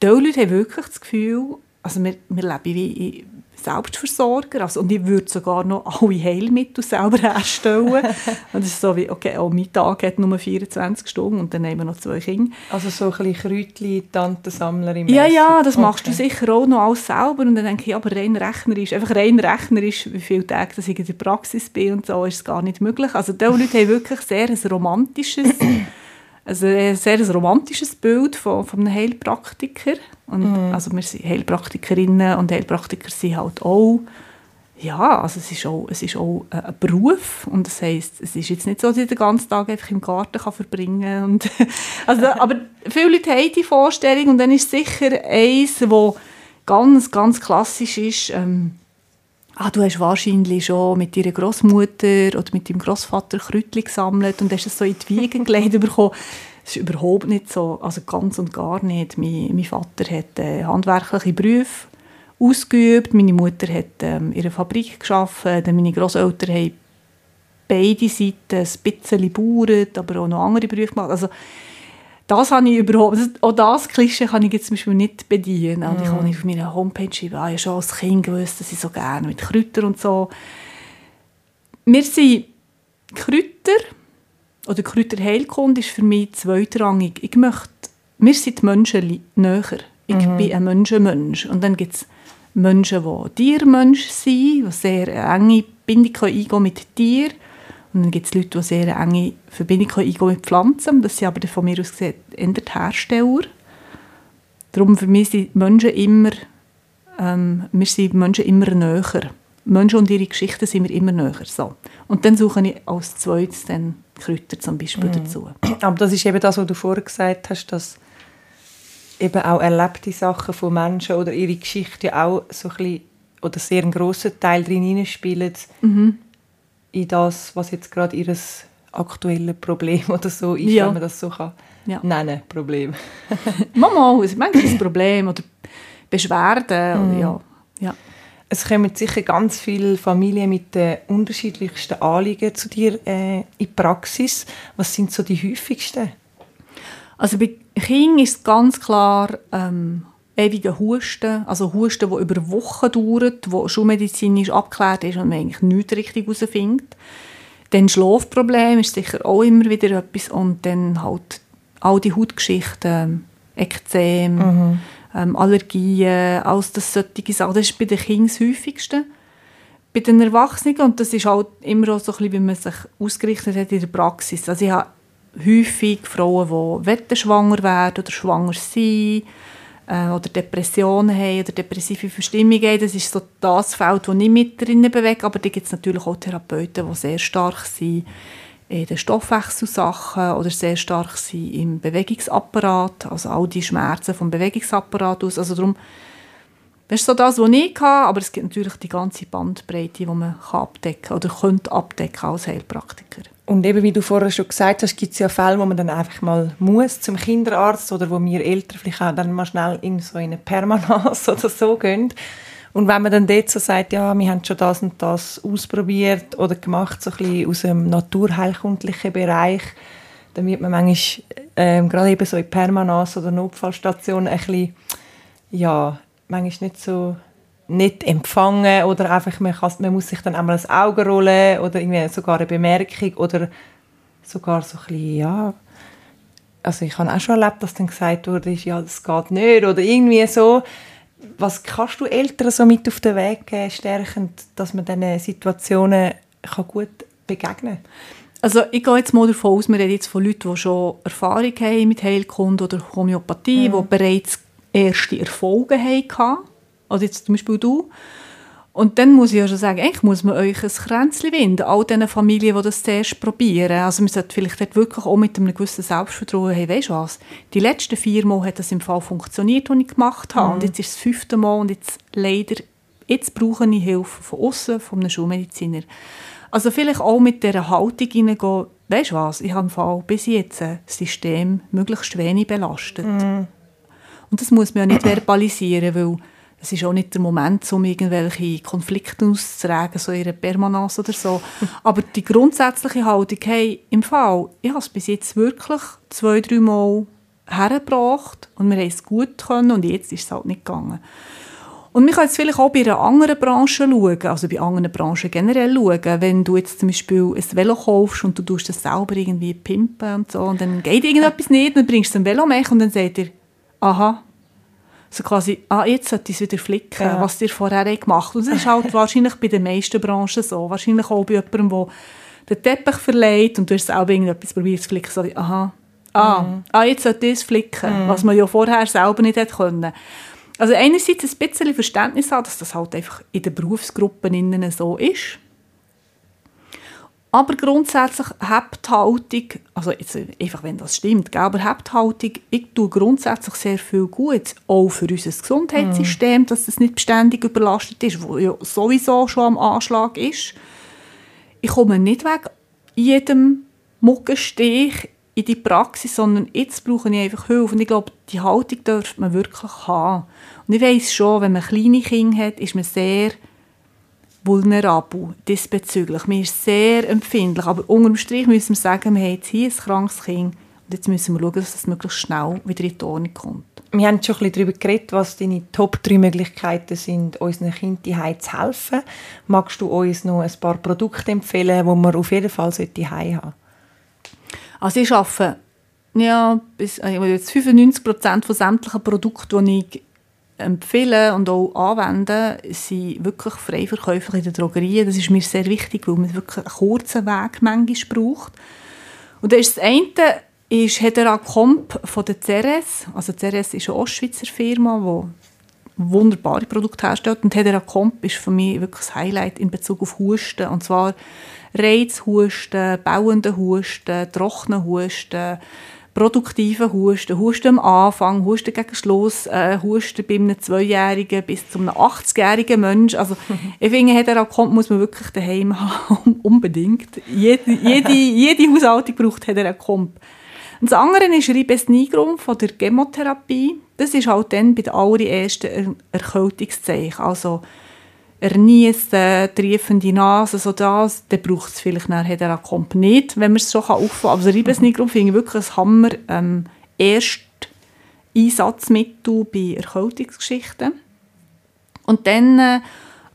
die Leute haben wirklich das Gefühl, also wir, wir leben wie, Selbstversorger. Also, und ich würde sogar noch alle Heilmittel selber herstellen. *laughs* und es ist so wie, okay, oh, mein Tag hat nur 24 Stunden und dann nehmen wir noch zwei Kinder. Also so ein bisschen Kräutchen, Tantensammlerin. Ja, ja, das okay. machst du sicher auch noch alles selber. Und dann denke ich, aber rein rechnerisch, einfach rein rechnerisch, wie viele Tage dass ich in der Praxis bin und so, ist es gar nicht möglich. Also diese Leute haben wirklich sehr ein romantisches *clears throat* also ein sehr romantisches Bild von, von einem Heilpraktiker. Und, mhm. Also wir sind Heilpraktikerinnen und Heilpraktiker sind halt auch, ja, also es ist auch, es ist auch ein Beruf und das heisst, es ist jetzt nicht so, dass ich den ganzen Tag einfach im Garten kann verbringen kann. *laughs* also, aber viele Leute haben die Vorstellung und dann ist sicher eins, wo ganz, ganz klassisch ist, ähm, ah, du hast wahrscheinlich schon mit deiner Großmutter oder mit deinem Großvater Kräutchen gesammelt und hast es so in die Wiege *laughs* gelegt bekommen. Das ist überhaupt nicht so, also ganz und gar nicht. Mein, mein Vater hat äh, handwerkliche Berufe ausgeübt, meine Mutter hat ähm, in einer Fabrik gearbeitet, meine Großeltern haben beide Seiten ein bisschen gebaut, aber auch noch andere Berufe gemacht. Also, das habe ich überhaupt, auch das Klischee kann ich jetzt zum Beispiel nicht bedienen. Und ich habe auf meiner Homepage schreiben, ah, ich schon als Kind gewusst, dass ich so gerne mit Kräutern und so. Wir sind Kräuter, oder Kräuterheilkunde ist für mich zweitrangig. Ich möchte, wir sind die Menschen näher. Ich mhm. bin ein Menschenmensch. Und dann gibt es Menschen, die Tiermensch sind, die sehr enge Bindung eingehen mit Tieren und dann gibt es Leute, die sehr enge Verbindung eingehen mit Pflanzen. Das sind aber von mir aus gesehen eher die Hersteller. Darum für mich sind Menschen immer, ähm, wir sind Menschen immer näher. Menschen und ihre Geschichten sind mir immer näher. So. Und dann suche ich als zweites dann Kräuter zum Beispiel mhm. dazu. *clears throat* Aber das ist eben das, was du vorher gesagt hast, dass eben auch erlebte Sachen von Menschen oder ihre Geschichte auch so ein bisschen, oder sehr einen grossen Teil drin spielen. Mhm in das, was jetzt gerade ihr aktuelles Problem oder so ist, ja. wenn man das so kann ja. nennen Problem. *laughs* Mama, es ist manchmal ein Problem oder Beschwerden. Mm. ja. Ja. Es kommen sicher ganz viele Familien mit den unterschiedlichsten Anliegen zu dir äh, in die Praxis. Was sind so die häufigsten? Also bei Kindern ist ganz klar ähm, ewigen Husten, also Husten, der über Wochen dauert, wo schulmedizinisch abgeklärt ist und man eigentlich nichts richtig herausfindet. Dann Schlafproblem ist sicher auch immer wieder etwas und dann halt all die Hautgeschichten, Ekzem, mhm. ähm, Allergien, alles das solche Sachen. Das ist bei den Kindern das häufigste. Bei den Erwachsenen, und das ist halt immer auch so ein bisschen, wie man sich ausgerichtet hat in der Praxis. Also ich habe häufig Frauen, die schwanger werden oder schwanger sind äh, oder Depressionen haben oder depressive Verstimmungen haben. Das ist so das Feld, das ich mit drin bewege. Aber da gibt es natürlich auch Therapeuten, die sehr stark sind in den Stoffwechselsachen oder sehr stark sind im Bewegungsapparat, also all die Schmerzen vom Bewegungsapparat aus. Also darum, das ist so das, was ich habe, aber es gibt natürlich die ganze Bandbreite, die man abdecken kann oder könnte abdecken als Heilpraktiker. Und eben, wie du vorher schon gesagt hast, gibt es ja Fälle, wo man dann einfach mal muss zum Kinderarzt oder wo wir Eltern vielleicht auch dann mal schnell in so eine Permanence *laughs* oder so gehen. Und wenn man dann dort so sagt, ja, wir haben schon das und das ausprobiert oder gemacht, so ein bisschen aus dem naturheilkundlichen Bereich, dann wird man manchmal ähm, gerade eben so in Permanence oder Notfallstationen ein bisschen, ja, manchmal nicht so nicht empfangen oder einfach man, kann, man muss sich dann einmal das Auge rollen oder irgendwie sogar eine Bemerkung oder sogar so ein bisschen, ja, also ich habe auch schon erlebt, dass dann gesagt wurde, ja, das geht nicht oder irgendwie so. Was kannst du Eltern so mit auf den Weg geben, stärkend, dass man diesen Situationen kann gut begegnen kann? Also ich gehe jetzt mal davon aus, wir reden jetzt von Leuten, die schon Erfahrung haben mit Heilkunde oder Homöopathie, mhm. die bereits erste Erfolge hatten also jetzt zum Beispiel du. Und dann muss ich ja schon sagen, eigentlich muss man euch ein Kränzchen winden, all diesen Familien, die das zuerst probieren. Also man sollte vielleicht dort wirklich auch mit einem gewissen Selbstvertrauen, hey, weißt du was, die letzten vier Mal hat das im Fall funktioniert, was ich gemacht habe. Mhm. Und jetzt ist das fünfte Mal und jetzt leider, jetzt brauche ich Hilfe von außen, von einem Schulmediziner. Also vielleicht auch mit dieser Haltung hineingehen, weißt du was, ich habe im Fall bis jetzt das System möglichst wenig belastet. Mhm. Und das muss man ja nicht *clears throat* verbalisieren, weil es ist auch nicht der Moment, um irgendwelche Konflikte auszutragen, so ihre Permanence oder so. *laughs* Aber die grundsätzliche Haltung, hey, im Fall, ich habe es bis jetzt wirklich zwei, drei Mal hergebracht und wir haben es gut können und jetzt ist es halt nicht gegangen. Und man kann jetzt vielleicht auch bei einer anderen Branche schauen, also bei anderen Branchen generell schauen. Wenn du jetzt zum Beispiel ein Velo kaufst und du tust das selber irgendwie pimpen und so und dann geht irgendetwas nicht, dann bringst du ein Velo mit und dann sagt er, aha, so quasi, ah, jetzt sollte ich es wieder flicken, ja. was dir vorher gemacht. Und das ist halt *laughs* wahrscheinlich bei den meisten Branchen so. Wahrscheinlich auch bei jemandem, der den Teppich verleiht und du hast selber irgendetwas probiert zu flicken, so wie, aha, ah, mhm. ah jetzt sollte ich es flicken, mhm. was man ja vorher selber nicht hätte können. Also einerseits ein bisschen Verständnis haben, dass das halt einfach in den Berufsgruppen innen so ist. Aber grundsätzlich Haupthaltung, also jetzt einfach wenn das stimmt, aber Haupthaltung, ich tue grundsätzlich sehr viel gut, auch für unser Gesundheitssystem, mm. dass es nicht beständig überlastet ist, wo ja sowieso schon am Anschlag ist. Ich komme nicht weg jedem Muckenstich in die Praxis, sondern jetzt brauche ich einfach Hilfe. Und ich glaube, die Haltung dürfte man wirklich haben. Und ich weiss schon, wenn man kleine Kinder hat, ist man sehr vulnerabel diesbezüglich. Man ist sehr empfindlich. Aber unterm Strich müssen wir sagen, wir haben jetzt hier ein krankes Kind und jetzt müssen wir schauen, dass es möglichst schnell wieder in die Ordnung kommt. Wir haben schon ein bisschen darüber geredet, was deine Top 3 Möglichkeiten sind, unseren Kindern zu helfen. Magst du uns noch ein paar Produkte empfehlen, die man auf jeden Fall zu haben sollte? Also ich arbeite ja, bis, äh, jetzt 95 Prozent von sämtlichen Produkten, die ich empfehle und auch anwende, sind wirklich frei in der Drogerie. Das ist mir sehr wichtig, weil man wirklich einen kurzen Weg manchmal braucht. Und das, ist das eine ist Hedera Comp von der Ceres. Also Ceres ist eine Ostschweizer Firma, die wunderbare Produkte herstellt. Und Hedera Comp ist für mich wirklich das Highlight in Bezug auf Husten. Und zwar Reizhusten, bauende Husten, trockene Husten, produktiven Husten, Husten am Anfang, Husten gegen Schluss, äh, Husten bei einem Zweijährigen bis zu einem 80-jährigen Mensch. Also *laughs* ich finde, Hedera kommt, muss man wirklich daheim haben, *laughs* unbedingt. Jede, jede, jede Haushaltung braucht Hedera kommt. Und das andere ist Ribes nigrum von der Chemotherapie. Das ist halt dann bei den allerersten Erkältungszeichen. Also Erniessen, triefende Nase, so das, dann braucht es vielleicht nachher der Komp nicht, wenn man es schon auffangen kann. Also Reibesnigrum finde ich wirklich ein Hammer ähm, erst Einsatzmittel bei Erkältungsgeschichten. Und dann äh,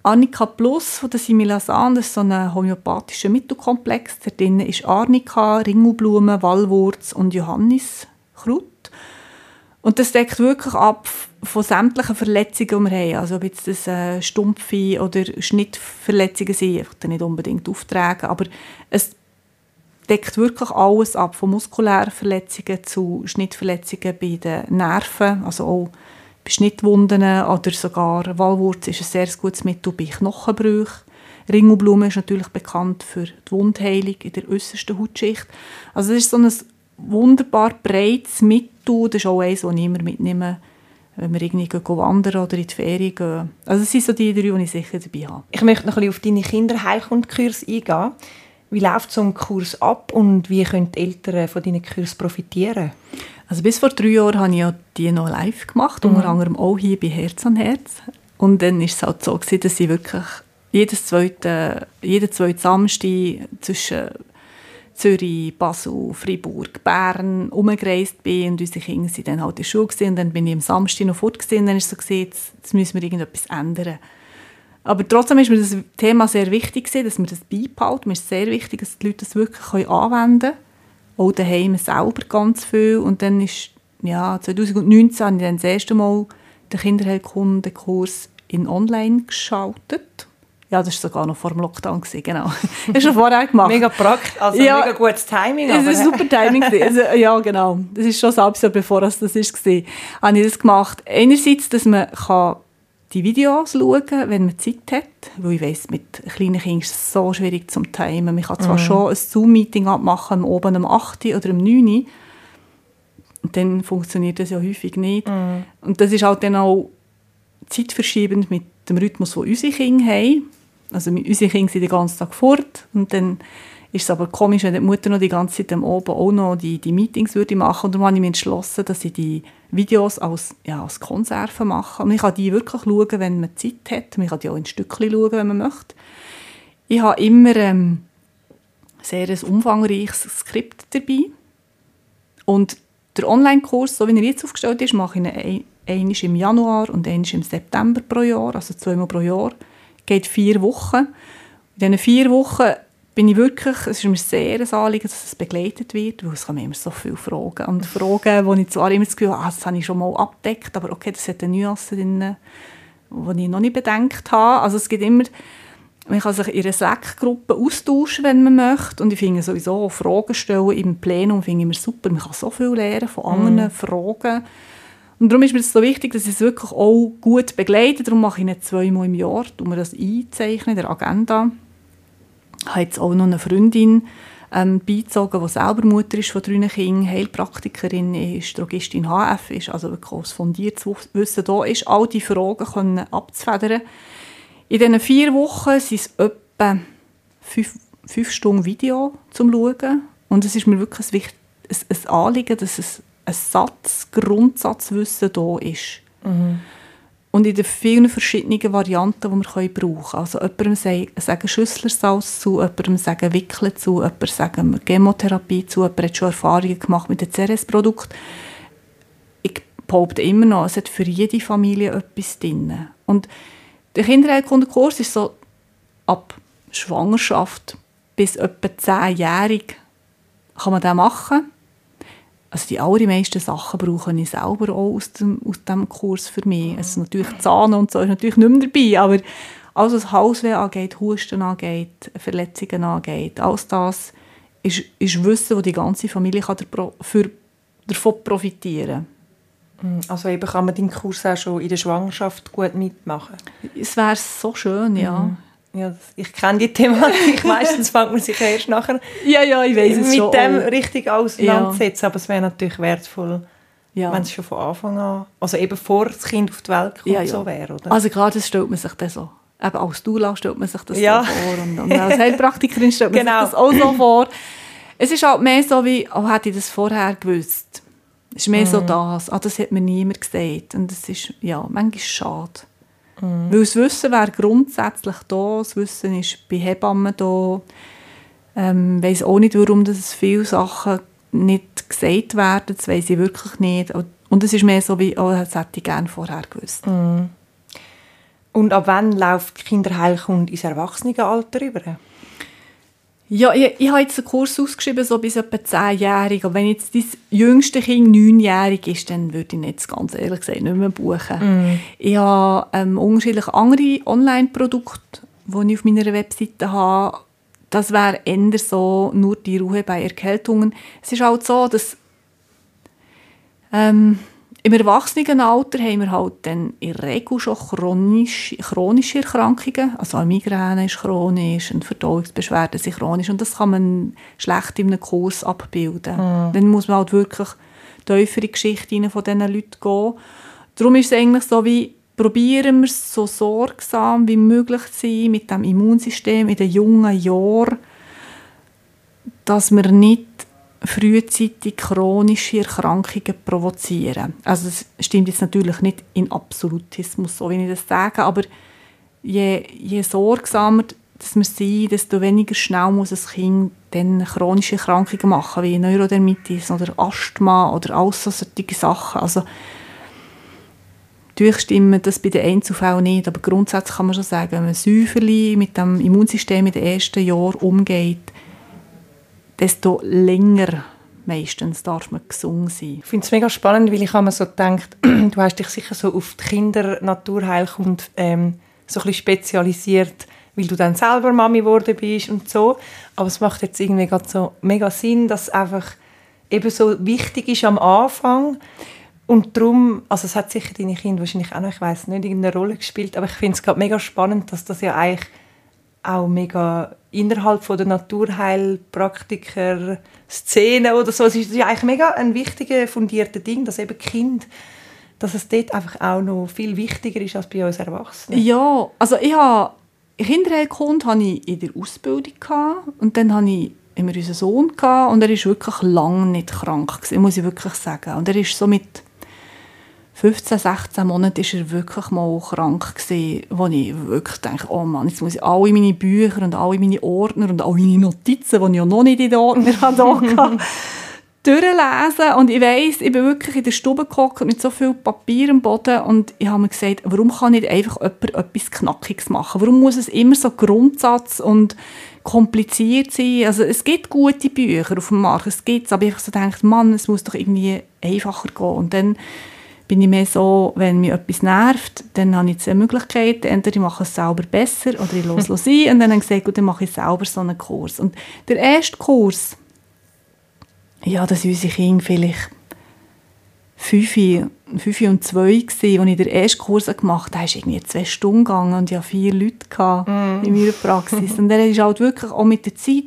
Arnica Plus von der Similasan, das ist so ein homöopathischer Mittelkomplex. Da drin ist Arnica, Ringelblume, Wallwurz und Johanniskraut. Und das deckt wirklich ab von sämtlichen Verletzungen, die wir haben. Also ob jetzt das äh, stumpfe oder Schnittverletzungen sind, einfach nicht unbedingt auftragen, aber es deckt wirklich alles ab, von muskulären Verletzungen zu Schnittverletzungen bei den Nerven, also auch bei Schnittwunden oder sogar Walwurz ist ein sehr gutes Mittel bei Knochenbrüchen. Ringelblume ist natürlich bekannt für die Wundheilung in der äußersten Hautschicht. Also das ist so ein wunderbar breites Mittel, das ist auch eines, das ich immer mitnehme, wenn wir irgendwie wandern oder in die Ferien gehen. Also das sind so die drei, die ich sicher dabei habe. Ich möchte noch ein bisschen auf deine Kinderheilkundkurs eingehen. Wie läuft so ein Kurs ab und wie können die Eltern von deinen Kurs profitieren? Also bis vor drei Jahren habe ich ja die noch live gemacht, mhm. unter anderem auch hier bei Herz an Herz. Und dann war es halt so, dass ich wirklich jedes zweite, jeden zweiten Samstag zwischen Zürich, Basel, Freiburg, Bern umgereist bin und unsere Kinder sind dann halt in der Schule und dann bin ich am Samstag noch fort und dann ist so gesehen, jetzt, jetzt müssen wir irgendetwas ändern. Aber trotzdem ist mir das Thema sehr wichtig dass wir das beibehalten. Mir ist sehr wichtig, dass die Leute das wirklich anwenden können. Auch daheim selber ganz viel. Und dann ist, ja, 2019 habe ich dann das erste Mal den Kinderheilkundenkurs in online geschaltet ja, das war sogar noch vor dem Lockdown, gewesen, genau. Das hast du vorher gemacht. mega praktisch, also ja, mega gutes Timing. Das ist super Timing. also, ja, genau. Das ist schon ein halbes Jahr bevor das, war, habe ich das gemacht. Einerseits, dass man kann die Videos schauen kann, wenn man Zeit hat. Weil ich weiss, mit kleinen Kindern ist es so schwierig zum Timen. Man kann zwar mhm. schon ein Zoom-Meeting abmachen, oben um 8 oder um 9 und dann funktioniert das ja häufig nicht. Mhm. Und das ist halt dann auch zeitverschiebend mit dem Rhythmus, den unsere Kinder haben. Also unsere Kinder sind den ganzen Tag fort und dann ist es aber komisch, wenn die Mutter noch die ganze Zeit Oben auch noch die, die Meetings würde machen. Und dann habe ich mich entschlossen, dass ich die Videos als, ja, als Konserve mache. Und ich kann die wirklich schauen, wenn man Zeit hat. Man kann die auch in Stückchen schauen, wenn man möchte. Ich habe immer ähm, sehr ein umfangreiches Skript dabei. Und der Online-Kurs, so wie er jetzt aufgestellt ist, mache ich ihn einmal im Januar und einmal im September pro Jahr, also zweimal pro Jahr. Geht vier Wochen. In diesen vier Wochen bin ich wirklich, es ist mir sehr ein Anliegen, dass es begleitet wird, weil es kommen immer so viele Fragen. Und Fragen, wo ich zwar immer das Gefühl habe, ah, das habe ich schon mal abdeckt, aber okay, das hat eine Nuance drin, die ich noch nicht bedenkt habe. Also es gibt immer, man kann sich in einer Slack-Gruppe austauschen, wenn man möchte. Und ich finde sowieso, Fragen stellen im Plenum finde ich immer super. Man kann so viel lernen von anderen mm. Fragen. Und darum ist mir das so wichtig, dass ich es wirklich auch gut begleite. Darum mache ich nicht zweimal im Jahr, um das einzeichnen in der Agenda. Ich habe jetzt auch noch eine Freundin ähm, beizogen, die selber Mutter ist von drei Kindern, Heilpraktikerin ist, Drogistin HF ist, also wirklich aus fundiertes Wissen da ist, all diese Fragen können abzufedern. In diesen vier Wochen sind es etwa fünf, fünf Stunden Video zum Schauen und es ist mir wirklich ein, ein, ein Anliegen, dass es ein Satz, Grundsatzwissen da ist. Mhm. Und in den vielen verschiedenen Varianten, die wir brauchen können. Also jemandem sagen Schüsslersalz zu, jemandem sagen Wickeln zu, jemandem sagen Chemotherapie zu, jemand hat schon Erfahrungen gemacht mit dem CRS-Produkt. Ich behaupte immer noch, es hat für jede Familie etwas drin. Und der Kinderheilkundenkurs ist so ab Schwangerschaft bis etwa 10-jährig kann man das machen also die allermeisten Sachen brauche ich selber auch aus dem, aus dem Kurs für mich. Also natürlich Zahn und so ist natürlich nicht mehr dabei, aber alles, was Hausweh angeht, Husten angeht, Verletzungen angeht, alles das ist, ist Wissen, das die ganze Familie kann für, davon profitieren kann. Also eben kann man den Kurs auch schon in der Schwangerschaft gut mitmachen? Es wäre so schön, ja. Mhm. Ja, ich kenne die Thematik. *laughs* Meistens fängt man sich erst nachher ja, ja, ich weiß es mit schon dem auch. richtig auseinandersetzen. Ja. Aber es wäre natürlich wertvoll, ja. wenn es schon von Anfang an, also eben vor das Kind auf die Welt kommt, ja, so wäre. Oder? Also gerade das stellt man sich das so. Eben als Dula stellt man sich das ja. so vor. Und, und als Heilpraktikerin stellt man genau. sich das auch so vor. Es ist halt mehr so wie, oh, hätte ich das vorher gewusst. Es ist mehr mhm. so das. Ah, das hat mir niemand gesagt. Und das ist, ja, manchmal schade. Mhm. Weil das Wissen wäre grundsätzlich da, das Wissen ist bei Hebammen da. Ähm, ich weiss auch nicht, warum das viele Sachen nicht gesagt werden, das weiss ich wirklich nicht. Und es ist mehr so wie, oh, das hätte ich gerne vorher gewusst. Mhm. Und ab wann läuft Kinderheilkunde ins Erwachsenenalter über? Ja, ich, ich habe jetzt einen Kurs ausgeschrieben, so bis etwa 10-jährig. Aber wenn jetzt dein jüngste Kind 9-jährig ist, dann würde ich jetzt ganz ehrlich gesagt nicht mehr buchen. Mm. Ich habe ähm, unterschiedliche andere Online-Produkte, die ich auf meiner Webseite habe. Das wäre eher so nur die Ruhe bei Erkältungen. Es ist halt so, dass ähm, im Erwachsenenalter haben wir halt dann in der Regel schon chronische, chronische Erkrankungen. Also eine Migräne ist chronisch, eine Verdauungsbeschwerden sind chronisch und das kann man schlecht in einem Kurs abbilden. Mhm. Dann muss man halt wirklich tiefer in die Geschichte von diesen Leuten gehen. Darum ist es eigentlich so wie, probieren wir es so sorgsam wie möglich zu sein mit dem Immunsystem in den jungen Jahren, dass wir nicht frühzeitig chronische Erkrankungen provozieren. Also das stimmt jetzt natürlich nicht in Absolutismus, so wie ich das sage, aber je, je sorgsamer dass wir sind, desto weniger schnell muss ein Kind dann chronische Erkrankungen machen, wie Neurodermitis oder Asthma oder all solche Sachen. Also Natürlich stimmt das bei den Einzelfällen nicht, aber grundsätzlich kann man schon sagen, wenn man säuferlich mit dem Immunsystem in den ersten Jahren umgeht, desto länger meistens darf man gesungen sein. Ich finde es mega spannend, weil ich mir so gedacht, *clears throat* du hast dich sicher so auf die Kinder Naturheilkunde ähm, so ein spezialisiert, weil du dann selber Mami geworden bist und so. Aber es macht jetzt irgendwie gerade so mega Sinn, dass es einfach eben so wichtig ist am Anfang und darum, also es hat sicher deine Kinder wahrscheinlich auch noch, ich weiß nicht, irgendeine Rolle gespielt, aber ich finde es gerade mega spannend, dass das ja eigentlich auch mega innerhalb von der Naturheilpraktiker Szene oder so. Es ist eigentlich mega ein wichtiges, fundiertes Ding, dass eben Kind, dass es dort einfach auch noch viel wichtiger ist als bei uns Erwachsenen. Ja, also ich habe Kinderheilkunde hatte ich in der Ausbildung und dann hatte ich immer unseren Sohn und er ist wirklich lange nicht krank muss ich wirklich sagen. Und er ist so mit 15, 16 Monaten war er wirklich mal krank gewesen, wo ich wirklich denke, oh Mann, jetzt muss ich alle meine Bücher und alle meine Ordner und alle meine Notizen, die ich noch nicht in den Ordner *laughs* hatte, durchlesen und ich weiss, ich bin wirklich in der Stube gehockt mit so viel Papier am Boden und ich habe mir gesagt, warum kann nicht einfach jemand etwas Knackiges machen? Warum muss es immer so Grundsatz und kompliziert sein? Also es gibt gute Bücher auf dem Markt, es gibt aber ich so denke, Mann, es muss doch irgendwie einfacher gehen und dann bin ich mehr so, wenn mich etwas nervt, dann habe ich zwei Möglichkeiten. Entweder ich mache es selber besser oder ich lasse es *laughs* sein. Und dann habe ich gesagt, gut, dann mache ich selber so einen Kurs. Und der erste Kurs, ja, das waren unsere Kinder vielleicht fünf, fünf und zwei gewesen, als ich den ersten Kurs gemacht habe, da ist irgendwie zwei Stunden gegangen und ich hatte vier Leute mm. in meiner Praxis. und dann ist halt wirklich auch mit der Zeit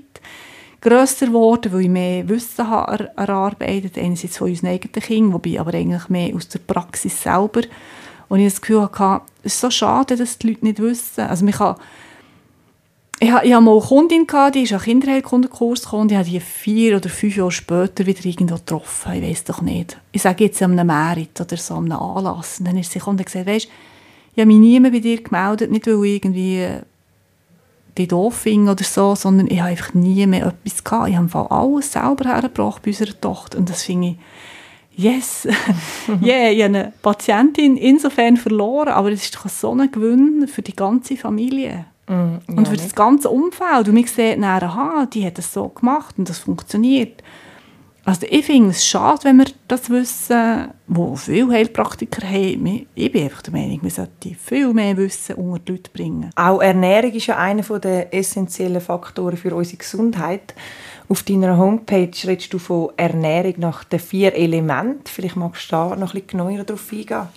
grösser geworden, weil ich mehr Wissen habe erarbeitet, einerseits von unseren eigenen Kindern, wobei aber eigentlich mehr aus der Praxis selber. Und ich das Gefühl hatte, es ist so schade, dass die Leute nicht wissen. Also man kann ich, ich hatte mal eine Kundin, die ist an Kinderheilkundenkurs gekommen und habe die vier oder fünf Jahre später wieder irgendwo getroffen. Ich weiß doch nicht. Ich sage jetzt an einem Merit oder so, an einem Anlass. Und dann ist sie gekommen und gesagt, weißt, ich habe mich niemand bei dir gemeldet, nicht weil ich irgendwie die doof finde oder so, sondern ich habe einfach nie mehr etwas gehabt. Ich habe alles selber hergebracht bei unserer Tochter und das finde ich yes, *laughs* yeah, ich habe eine Patientin insofern verloren, aber es ist doch so ein Gewinn für die ganze Familie. Mm, ja, und für das ganze Umfeld. Und man sieht dann, aha, die hat das so gemacht und das funktioniert. Also ich finde es schade, wenn wir das wissen, wo viele Heilpraktiker haben. Ich bin einfach der Meinung, wir sollten viel mehr Wissen unter die Leute bringen. Auch Ernährung ist ja einer der essentiellen Faktoren für unsere Gesundheit. Auf deiner Homepage redest du von Ernährung nach den vier Elementen. Vielleicht magst du da noch ein bisschen genauer darauf eingehen.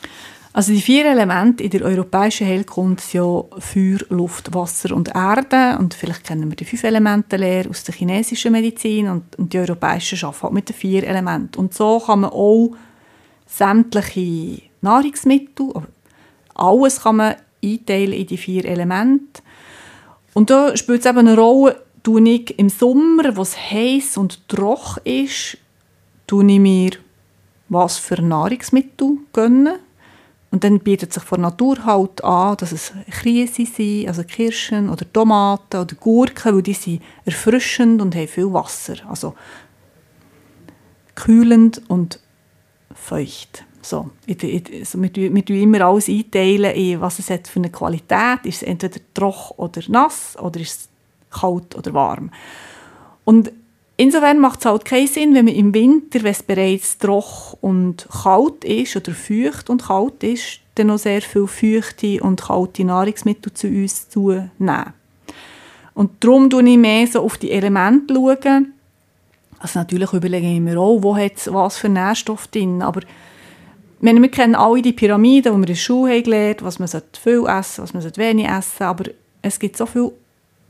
Also die vier Elemente in der europäischen Heilkunde sind ja Feuer, Luft, Wasser und Erde. Und vielleicht kennen wir die fünf Elemente leer aus der chinesischen Medizin und, und die europäischen arbeiten halt mit den vier Elementen. Und so kann man auch sämtliche Nahrungsmittel, alles kann man einteilen in die vier Elemente. Und da spielt es eben eine Rolle, tue ich im Sommer, wo es heiß und trocken ist, tue ich mir was für Nahrungsmittel gönnen und dann bietet sich von Natur halt an, dass es Krise sind, also Kirschen oder Tomaten oder Gurken, weil die sind erfrischend und haben viel Wasser. Also kühlend und feucht. So, also wir, wir tun immer alles einteilen, in was es hat für eine Qualität. Ist es entweder trocken oder nass oder ist es kalt oder warm. Und Insofern macht es halt keinen Sinn, wenn man im Winter, wenn es bereits trocken und kalt ist oder feucht und kalt ist, dann noch sehr viel feuchte und kalte Nahrungsmittel zu uns zu nehmen. Und darum schaue ich mehr so auf die Elemente. Schauen. Also natürlich überlege ich mir auch, wo hat was für Nährstoffe drin, aber wir, wir kennen alle die Pyramiden, die wir in der Schule haben gelernt was man viel essen was man wenig essen aber es gibt so viele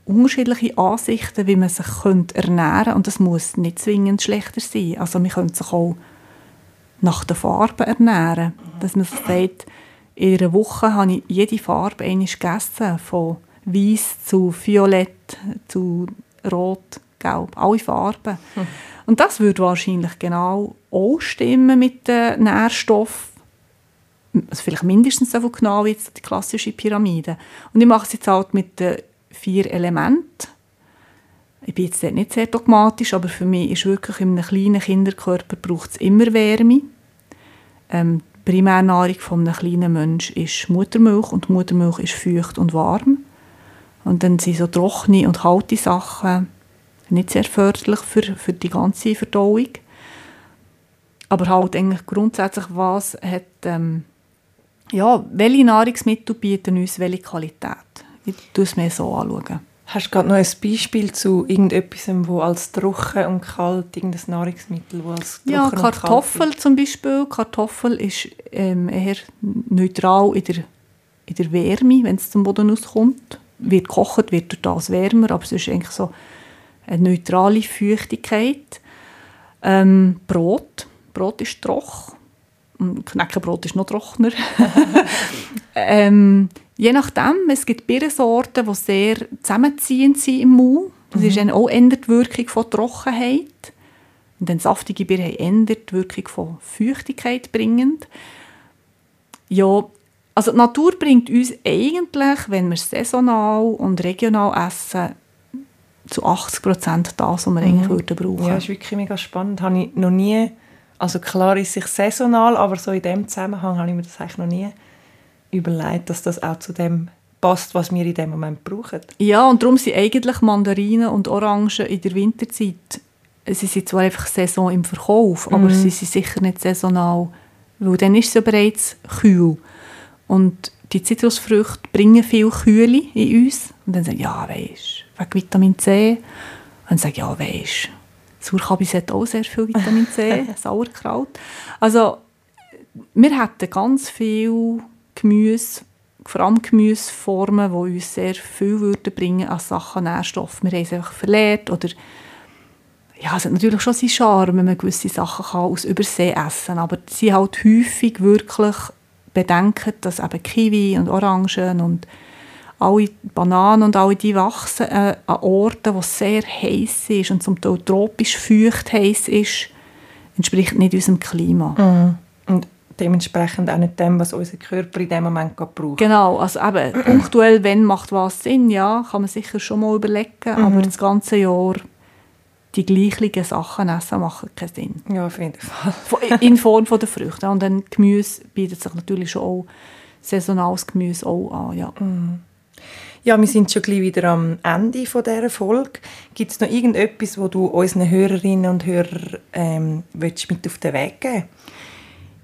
unterschiedliche Ansichten, wie man sich könnte ernähren könnte. Und das muss nicht zwingend schlechter sein. Also man könnte sich auch nach der Farbe ernähren. Dass man sagt, in einer Woche habe ich jede Farbe einmal gegessen. Von weiß zu violett zu rot, gelb. Alle Farben. Hm. Und das würde wahrscheinlich genau auch stimmen mit den Nährstoffen. Also vielleicht mindestens so genau wie die klassische Pyramide. Und ich mache es jetzt halt mit den vier Elemente. Ich bin jetzt nicht sehr dogmatisch, aber für mich ist wirklich in einem kleinen Kinderkörper braucht es immer Wärme. Ähm, die Primärnahrung von einem kleinen Menschen ist Muttermilch und Muttermilch ist feucht und warm. Und dann sind so trockene und kalte Sachen nicht sehr förderlich für, für die ganze Verdauung. Aber halt eigentlich grundsätzlich, was hat, ähm, ja, welche Nahrungsmittel bieten uns welche Qualität? Ich schaue es mir so anschauen. Hast du gerade noch ein Beispiel zu irgendetwas, wo als trocken und kalt, irgendein Nahrungsmittel, wo als Ja, Kartoffel zum Beispiel. Kartoffel ist ähm, eher neutral in der, in der Wärme, wenn es zum Boden auskommt. Wird gekocht, wird durch das wärmer, aber es ist eigentlich so eine neutrale Feuchtigkeit. Ähm, Brot. Brot ist trocken. Knäckebrot ist noch trockener. *laughs* ähm, Je nachdem, es gibt Birnensorten, die sehr zusammenziehend sind im Mund. Das mhm. ist dann auch ändert die Wirkung von Trockenheit. Und dann saftige Birnen ändert die Wirkung von Feuchtigkeit bringend. Ja, also die Natur bringt uns eigentlich, wenn wir saisonal und regional essen, zu 80 Prozent das, was wir eigentlich Mhm. würden brauchen. Ja, ist wirklich mega spannend. Habe ich noch nie, also klar ist sich saisonal, aber so in dem Zusammenhang habe ich mir das eigentlich noch nie überlegt, dass das auch zu dem passt, was wir in dem Moment brauchen. Ja, und darum sind eigentlich Mandarinen und Orangen in der Winterzeit, sie sind zwar einfach Saison im Verkauf, aber sie sind sicher nicht saisonal, weil dann ist es ja bereits kühl. Und die Zitrusfrüchte bringen viel Kühle in uns. Und dann sagen ja, weisst, wegen Vitamin C. Und dann sagen ja, weisst, Sauerkabis hat auch sehr viel Vitamin C, *laughs* Sauerkraut. Also, wir hätten ganz viel Gemüse, vor allem Gemüseformen, die uns sehr viel würden bringen an Sachen Nährstoff. Wir haben es einfach verlehrt oder ja, es hat natürlich schon seinen Charme, wenn man gewisse Sachen kann aus Übersee essen aber sie halt häufig wirklich bedenken, dass eben Kiwi und Orangen und alle Bananen und alle die wachsen äh, an Orten, wo es sehr heiß ist und zum Teil tropisch feucht heiß ist, entspricht nicht unserem Klima. Und dementsprechend auch nicht dem, was unser Körper in dem Moment braucht. Genau, also eben, *clears throat* punktuell, wenn macht was Sinn, ja, kann man sicher schon mal überlegen, aber das ganze Jahr die gleichen Sachen essen, machen keinen Sinn. Ja, auf jeden Fall. *laughs* In Form von der Früchte. Und dann Gemüse bietet sich natürlich schon auch saisonales Gemüse auch an, ja. Ja, wir sind schon gleich wieder am Ende von dieser Folge. Gibt es noch irgendetwas, wo du unseren Hörerinnen und Hörern ähm, willst mit auf den Weg geben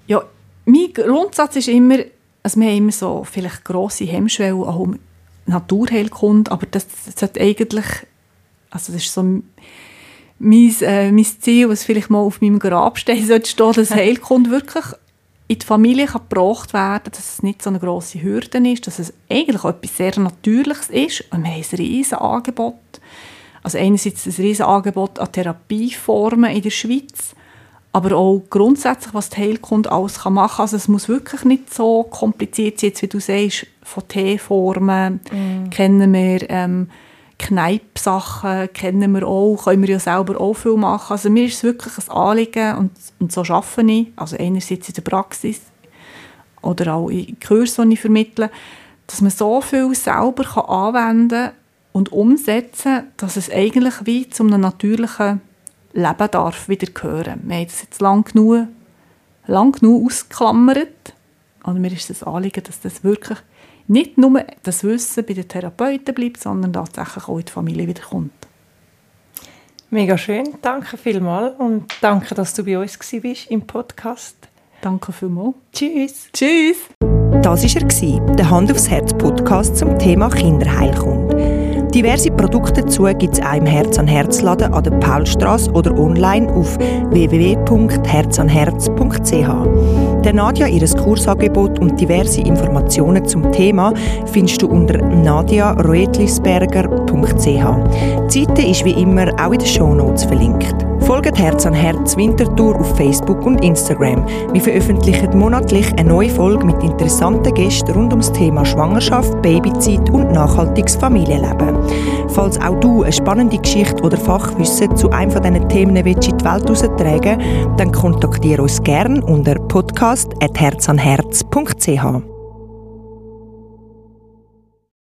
Ja, mein Grundsatz ist immer, also wir haben immer so vielleicht grosse Hemmschwellen auch um Naturheilkunde, aber das sollte eigentlich, also das ist so mein, äh, mein Ziel, was vielleicht mal auf meinem Grabstein *laughs* sollte stehen, dass *laughs* Heilkunde wirklich in die Familie kann gebracht werden dass es nicht so eine grosse Hürde ist, dass es eigentlich etwas sehr Natürliches ist und wir haben ein riesen Angebot. Also einerseits ein riesen Angebot an Therapieformen in der Schweiz, aber auch grundsätzlich, was die Heilkunde alles kann machen kann. Also es muss wirklich nicht so kompliziert sein, wie du sagst, von Teeformen kennen wir, ähm, Kneipsachen kennen wir auch, können wir ja selber auch viel machen. Also mir ist es wirklich ein Anliegen und, und so arbeite ich, also einerseits in der Praxis oder auch in Kursen, die ich vermittle, dass man so viel selber kann anwenden und umsetzen dass es eigentlich wie zu einem natürlichen Leben darf wieder gehören. Wir haben das jetzt lang genug, lang genug ausgeklammert und mir ist es ein Anliegen, dass das wirklich nicht nur das Wissen bei den Therapeuten bleibt, sondern tatsächlich auch in die Familie wiederkommt. Mega schön, danke vielmals und danke, dass du bei uns gewesen bist im Podcast. Danke vielmals. Tschüss. Tschüss! Das war er, der Hand aufs Herz Podcast zum Thema Kinderheilkunde. Diverse Produkte dazu gibt es auch im Herz an Herz Laden an der Paulstraße oder online auf www.herzanherz.ch. Der Nadja ihres Kursangebot und diverse Informationen zum Thema findest du unter nadiaroetlisberger.ch. Die Seite ist wie immer auch in den Shownotes verlinkt. Folgt Herz an Herz Winterthur auf Facebook und Instagram. Wir veröffentlichen monatlich eine neue Folge mit interessanten Gästen rund ums Thema Schwangerschaft, Babyzeit und nachhaltiges Familienleben. Falls auch du eine spannende Geschichte oder Fachwissen zu einem von diesen Themen in die Welt heraustragen dann kontaktiere uns gerne unter podcast.herzanherz.ch.